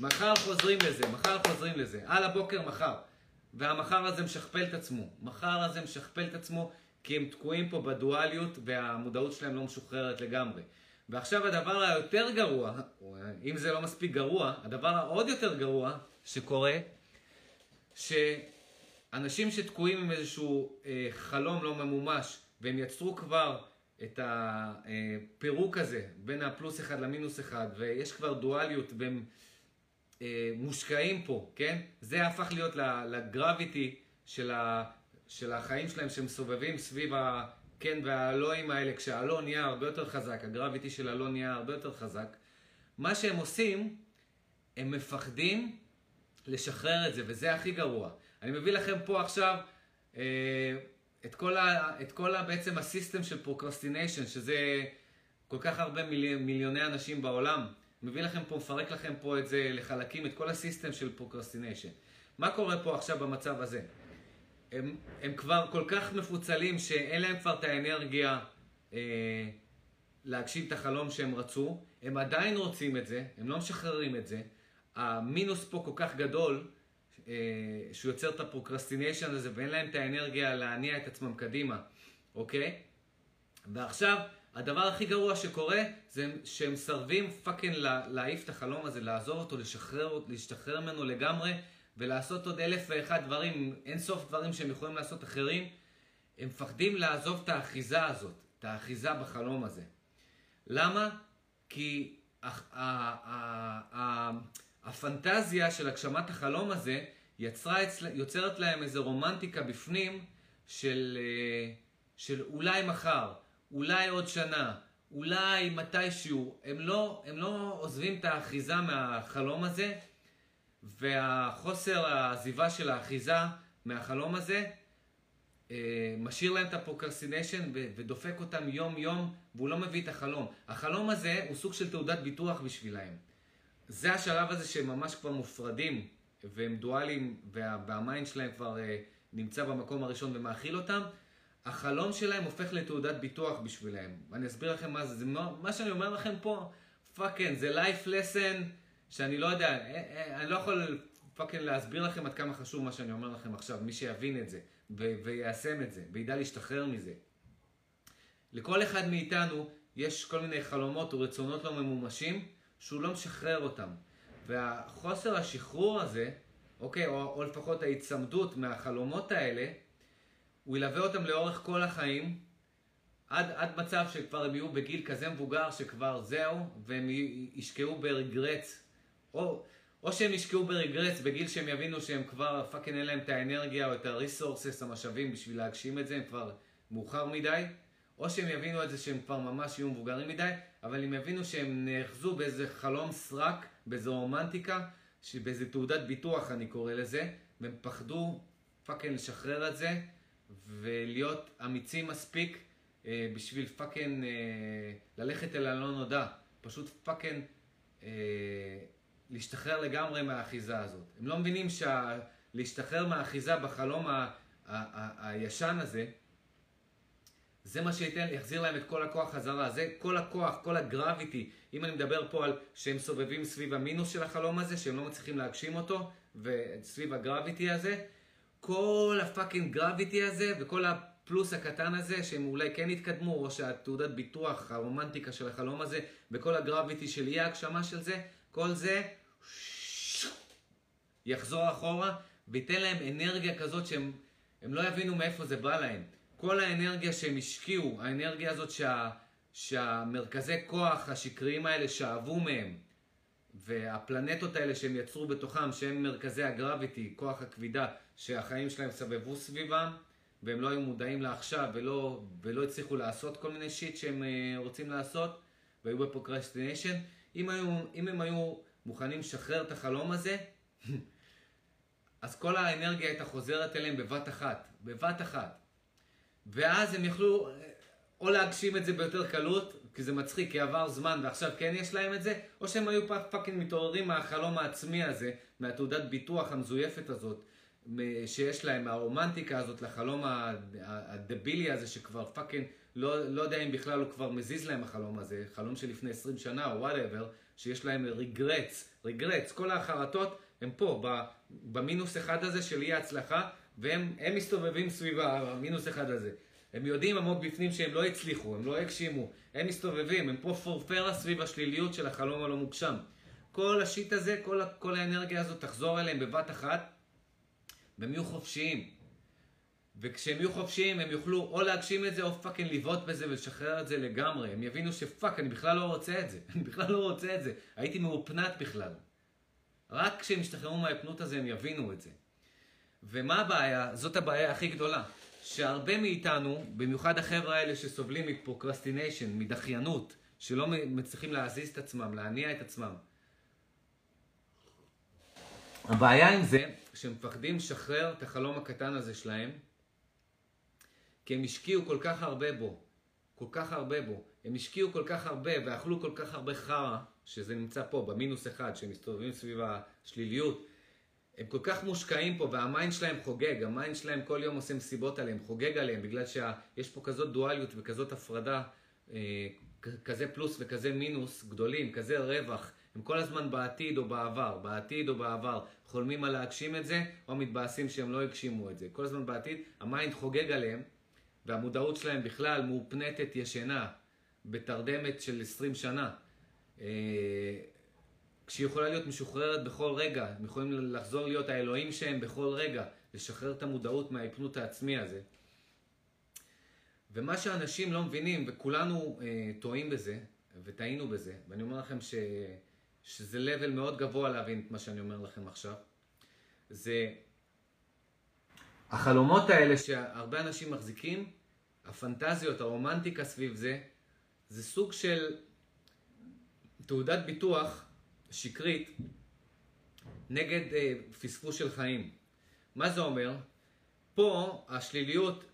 מחר חוזרים לזה, מחר חוזרים לזה, על הבוקר, מחר. והמחר הזה משכפל את עצמו. מחר הזה משכפל את עצמו כי הם תקועים פה בדואליות והמודעות שלהם לא משוחררת לגמרי. ועכשיו הדבר היותר גרוע, אם זה לא מספיק גרוע, הדבר העוד יותר גרוע שקורה, שאנשים שתקועים עם איזשהו אה, חלום לא ממומש, והם יצרו כבר את הפירוק הזה בין הפלוס אחד למינוס אחד, ויש כבר דואליות והם אה, מושקעים פה, כן? זה הפך להיות לגרביטי של, ה, של החיים שלהם שמסובבים סביב הכן והלואים האלה, כשהלא נהיה הרבה יותר חזק, הגרביטי של הלא נהיה הרבה יותר חזק. מה שהם עושים, הם מפחדים לשחרר את זה, וזה הכי גרוע. אני מביא לכם פה עכשיו אה, את כל, ה, את כל ה, בעצם ה system של procrastination, שזה כל כך הרבה מילי, מיליוני אנשים בעולם. מביא לכם פה, מפרק לכם פה את זה לחלקים, את כל ה system של procrastination. מה קורה פה עכשיו במצב הזה? הם, הם כבר כל כך מפוצלים שאין להם כבר את האנרגיה אה, להגשים את החלום שהם רצו. הם עדיין רוצים את זה, הם לא משחררים את זה. המינוס פה כל כך גדול, אה, שהוא יוצר את ה procrastination הזה ואין להם את האנרגיה להניע את עצמם קדימה, אוקיי? ועכשיו, הדבר הכי גרוע שקורה זה שהם מסרבים fucking להעיף את החלום הזה, לעזוב אותו, לשחרר, להשתחרר ממנו לגמרי ולעשות עוד אלף ואחד דברים, אין סוף דברים שהם יכולים לעשות אחרים. הם מפחדים לעזוב את האחיזה הזאת, את האחיזה בחלום הזה. למה? כי הפנטזיה של הגשמת החלום הזה יצרה, יוצרת להם איזו רומנטיקה בפנים של, אה, של אולי מחר. אולי עוד שנה, אולי מתישהו, הם לא, הם לא עוזבים את האחיזה מהחלום הזה, והחוסר העזיבה של האחיזה מהחלום הזה אה, משאיר להם את ה procrastination ודופק אותם יום יום, והוא לא מביא את החלום. החלום הזה הוא סוג של תעודת ביטוח בשבילם. זה השלב הזה שהם ממש כבר מופרדים, והם דואליים, וה mind שלהם כבר אה, נמצא במקום הראשון ומאכיל אותם. החלום שלהם הופך לתעודת ביטוח בשבילם. ואני אסביר לכם מה זה. זה מה שאני אומר לכם פה, fucking, זה life lesson שאני לא יודע, אה, אה, אני לא יכול fucking להסביר לכם עד כמה חשוב מה שאני אומר לכם עכשיו. מי שיבין את זה ויישם את זה וידע להשתחרר מזה. לכל אחד מאיתנו יש כל מיני חלומות או רצונות לא ממומשים שהוא לא משחרר אותם. והחוסר השחרור הזה, אוקיי, או, או לפחות ההיצמדות מהחלומות האלה, הוא ילווה אותם לאורך כל החיים, עד, עד מצב שכבר הם יהיו בגיל כזה מבוגר שכבר זהו, והם ישקעו ב regrets. או, או שהם ישקעו ב regrets בגיל שהם יבינו שהם כבר fucking אין להם את האנרגיה או את ה resources, המשאבים בשביל להגשים את זה, הם כבר מאוחר מדי. או שהם יבינו את זה שהם כבר ממש יהיו מבוגרים מדי, אבל הם יבינו שהם נאחזו באיזה חלום סרק, באיזו רומנטיקה, באיזה תעודת ביטוח אני קורא לזה, והם פחדו fucking לשחרר את זה, ולהיות אמיצים מספיק אה, בשביל fucking אה, ללכת אל הלא נודע. פשוט fucking להשתחרר לגמרי מהאחיזה הזאת. הם לא מבינים שלהשתחרר מהאחיזה בחלום ה- ה- ה- הישן הזה, זה מה שייתן, יחזיר להם את כל הכוח חזרה. זה כל הכוח, כל הגרביטי. אם אני מדבר פה על שהם סובבים סביב המינוס של החלום הזה, שהם לא מצליחים להגשים אותו, וסביב הגרביטי הזה, כל הפאקינג גרביטי הזה, וכל הפלוס הקטן הזה, שהם אולי כן יתקדמו, או שהתעודת ביטוח, הרומנטיקה של החלום הזה, וכל הגרביטי של אי ההגשמה של זה, כל זה יחזור אחורה, וייתן להם אנרגיה כזאת שהם לא יבינו מאיפה זה בא להם. כל האנרגיה שהם השקיעו, האנרגיה הזאת שה, שהמרכזי כוח השקריים האלה שאבו מהם, והפלנטות האלה שהם יצרו בתוכם, שהם מרכזי ה gravity, כוח הכבידה, שהחיים שלהם סבבו סביבם, והם לא היו מודעים לעכשיו ולא, ולא הצליחו לעשות כל מיני shit שהם uh, רוצים לעשות, והיו ב procrastination, אם, אם הם היו מוכנים לשחרר את החלום הזה, אז כל האנרגיה הייתה חוזרת אליהם בבת אחת, בבת אחת. ואז הם יכלו או להגשים את זה ביותר קלות, כי זה מצחיק, כי עבר זמן ועכשיו כן יש להם את זה, או שהם היו fucking מתעוררים מהחלום העצמי הזה, מהתעודת ביטוח המזויפת הזאת, שיש להם, מהרומנטיקה הזאת לחלום הדבילי הזה, שכבר fucking, לא, לא יודע אם בכלל הוא כבר מזיז להם החלום הזה, חלום של לפני 20 שנה או whatever, שיש להם regrets, regrets, כל החרטות הם פה, במינוס אחד הזה של אי ההצלחה, והם מסתובבים סביב המינוס אחד הזה. הם יודעים עמוק בפנים שהם לא הצליחו, הם לא הגשימו, הם מסתובבים, הם פה פורפרה סביב השליליות של החלום הלא מוגשם. כל ה shit הזה, כל, כל האנרגיה הזאת תחזור אליהם בבת אחת, והם יהיו חופשיים. וכשהם יהיו חופשיים הם יוכלו או להגשים את זה או fucking לבעוט בזה ולשחרר את זה לגמרי. הם יבינו ש fuck, אני בכלל לא רוצה את זה. אני בכלל לא רוצה את זה. הייתי מהופנט בכלל. רק כשהם ישתחררו מההיפנוט הזה הם יבינו את זה. ומה הבעיה? זאת הבעיה הכי גדולה. שהרבה מאיתנו, במיוחד החבר'ה האלה שסובלים מ procrastination, מדחיינות, שלא מצליחים להזיז את עצמם, להניע את עצמם. הבעיה עם זה, שהם מפחדים לשחרר את החלום הקטן הזה שלהם, כי הם השקיעו כל כך הרבה בו, כל כך הרבה בו. הם השקיעו כל כך הרבה ואכלו כל כך הרבה חרא, שזה נמצא פה, במינוס אחד, שהם מסתובבים סביב השליליות. הם כל כך מושקעים פה, וה mind שלהם חוגג, ה mind שלהם כל יום עושה מסיבות עליהם, חוגג עליהם, בגלל שיש פה כזאת דואליות וכזאת הפרדה, אה, כזה פלוס וכזה מינוס גדולים, כזה רווח. הם כל הזמן בעתיד או בעבר, בעתיד או בעבר, חולמים על להגשים את זה, או מתבאסים שהם לא הגשימו את זה. כל הזמן בעתיד, ה mind חוגג עליהם, והמודעות שלהם בכלל מאופנטת ישנה, בתרדמת של 20 שנה. אה, כשהיא יכולה להיות משוחררת בכל רגע, הם יכולים לחזור להיות האלוהים שהם בכל רגע, לשחרר את המודעות מההיפנות העצמי הזה. ומה שאנשים לא מבינים, וכולנו אה, טועים בזה, וטעינו בזה, ואני אומר לכם ש, שזה level מאוד גבוה להבין את מה שאני אומר לכם עכשיו, זה החלומות האלה שהרבה אנשים מחזיקים, הפנטזיות, הרומנטיקה סביב זה, זה סוג של תעודת ביטוח שקרית נגד אה, פספוס של חיים. מה זה אומר? פה השליליות,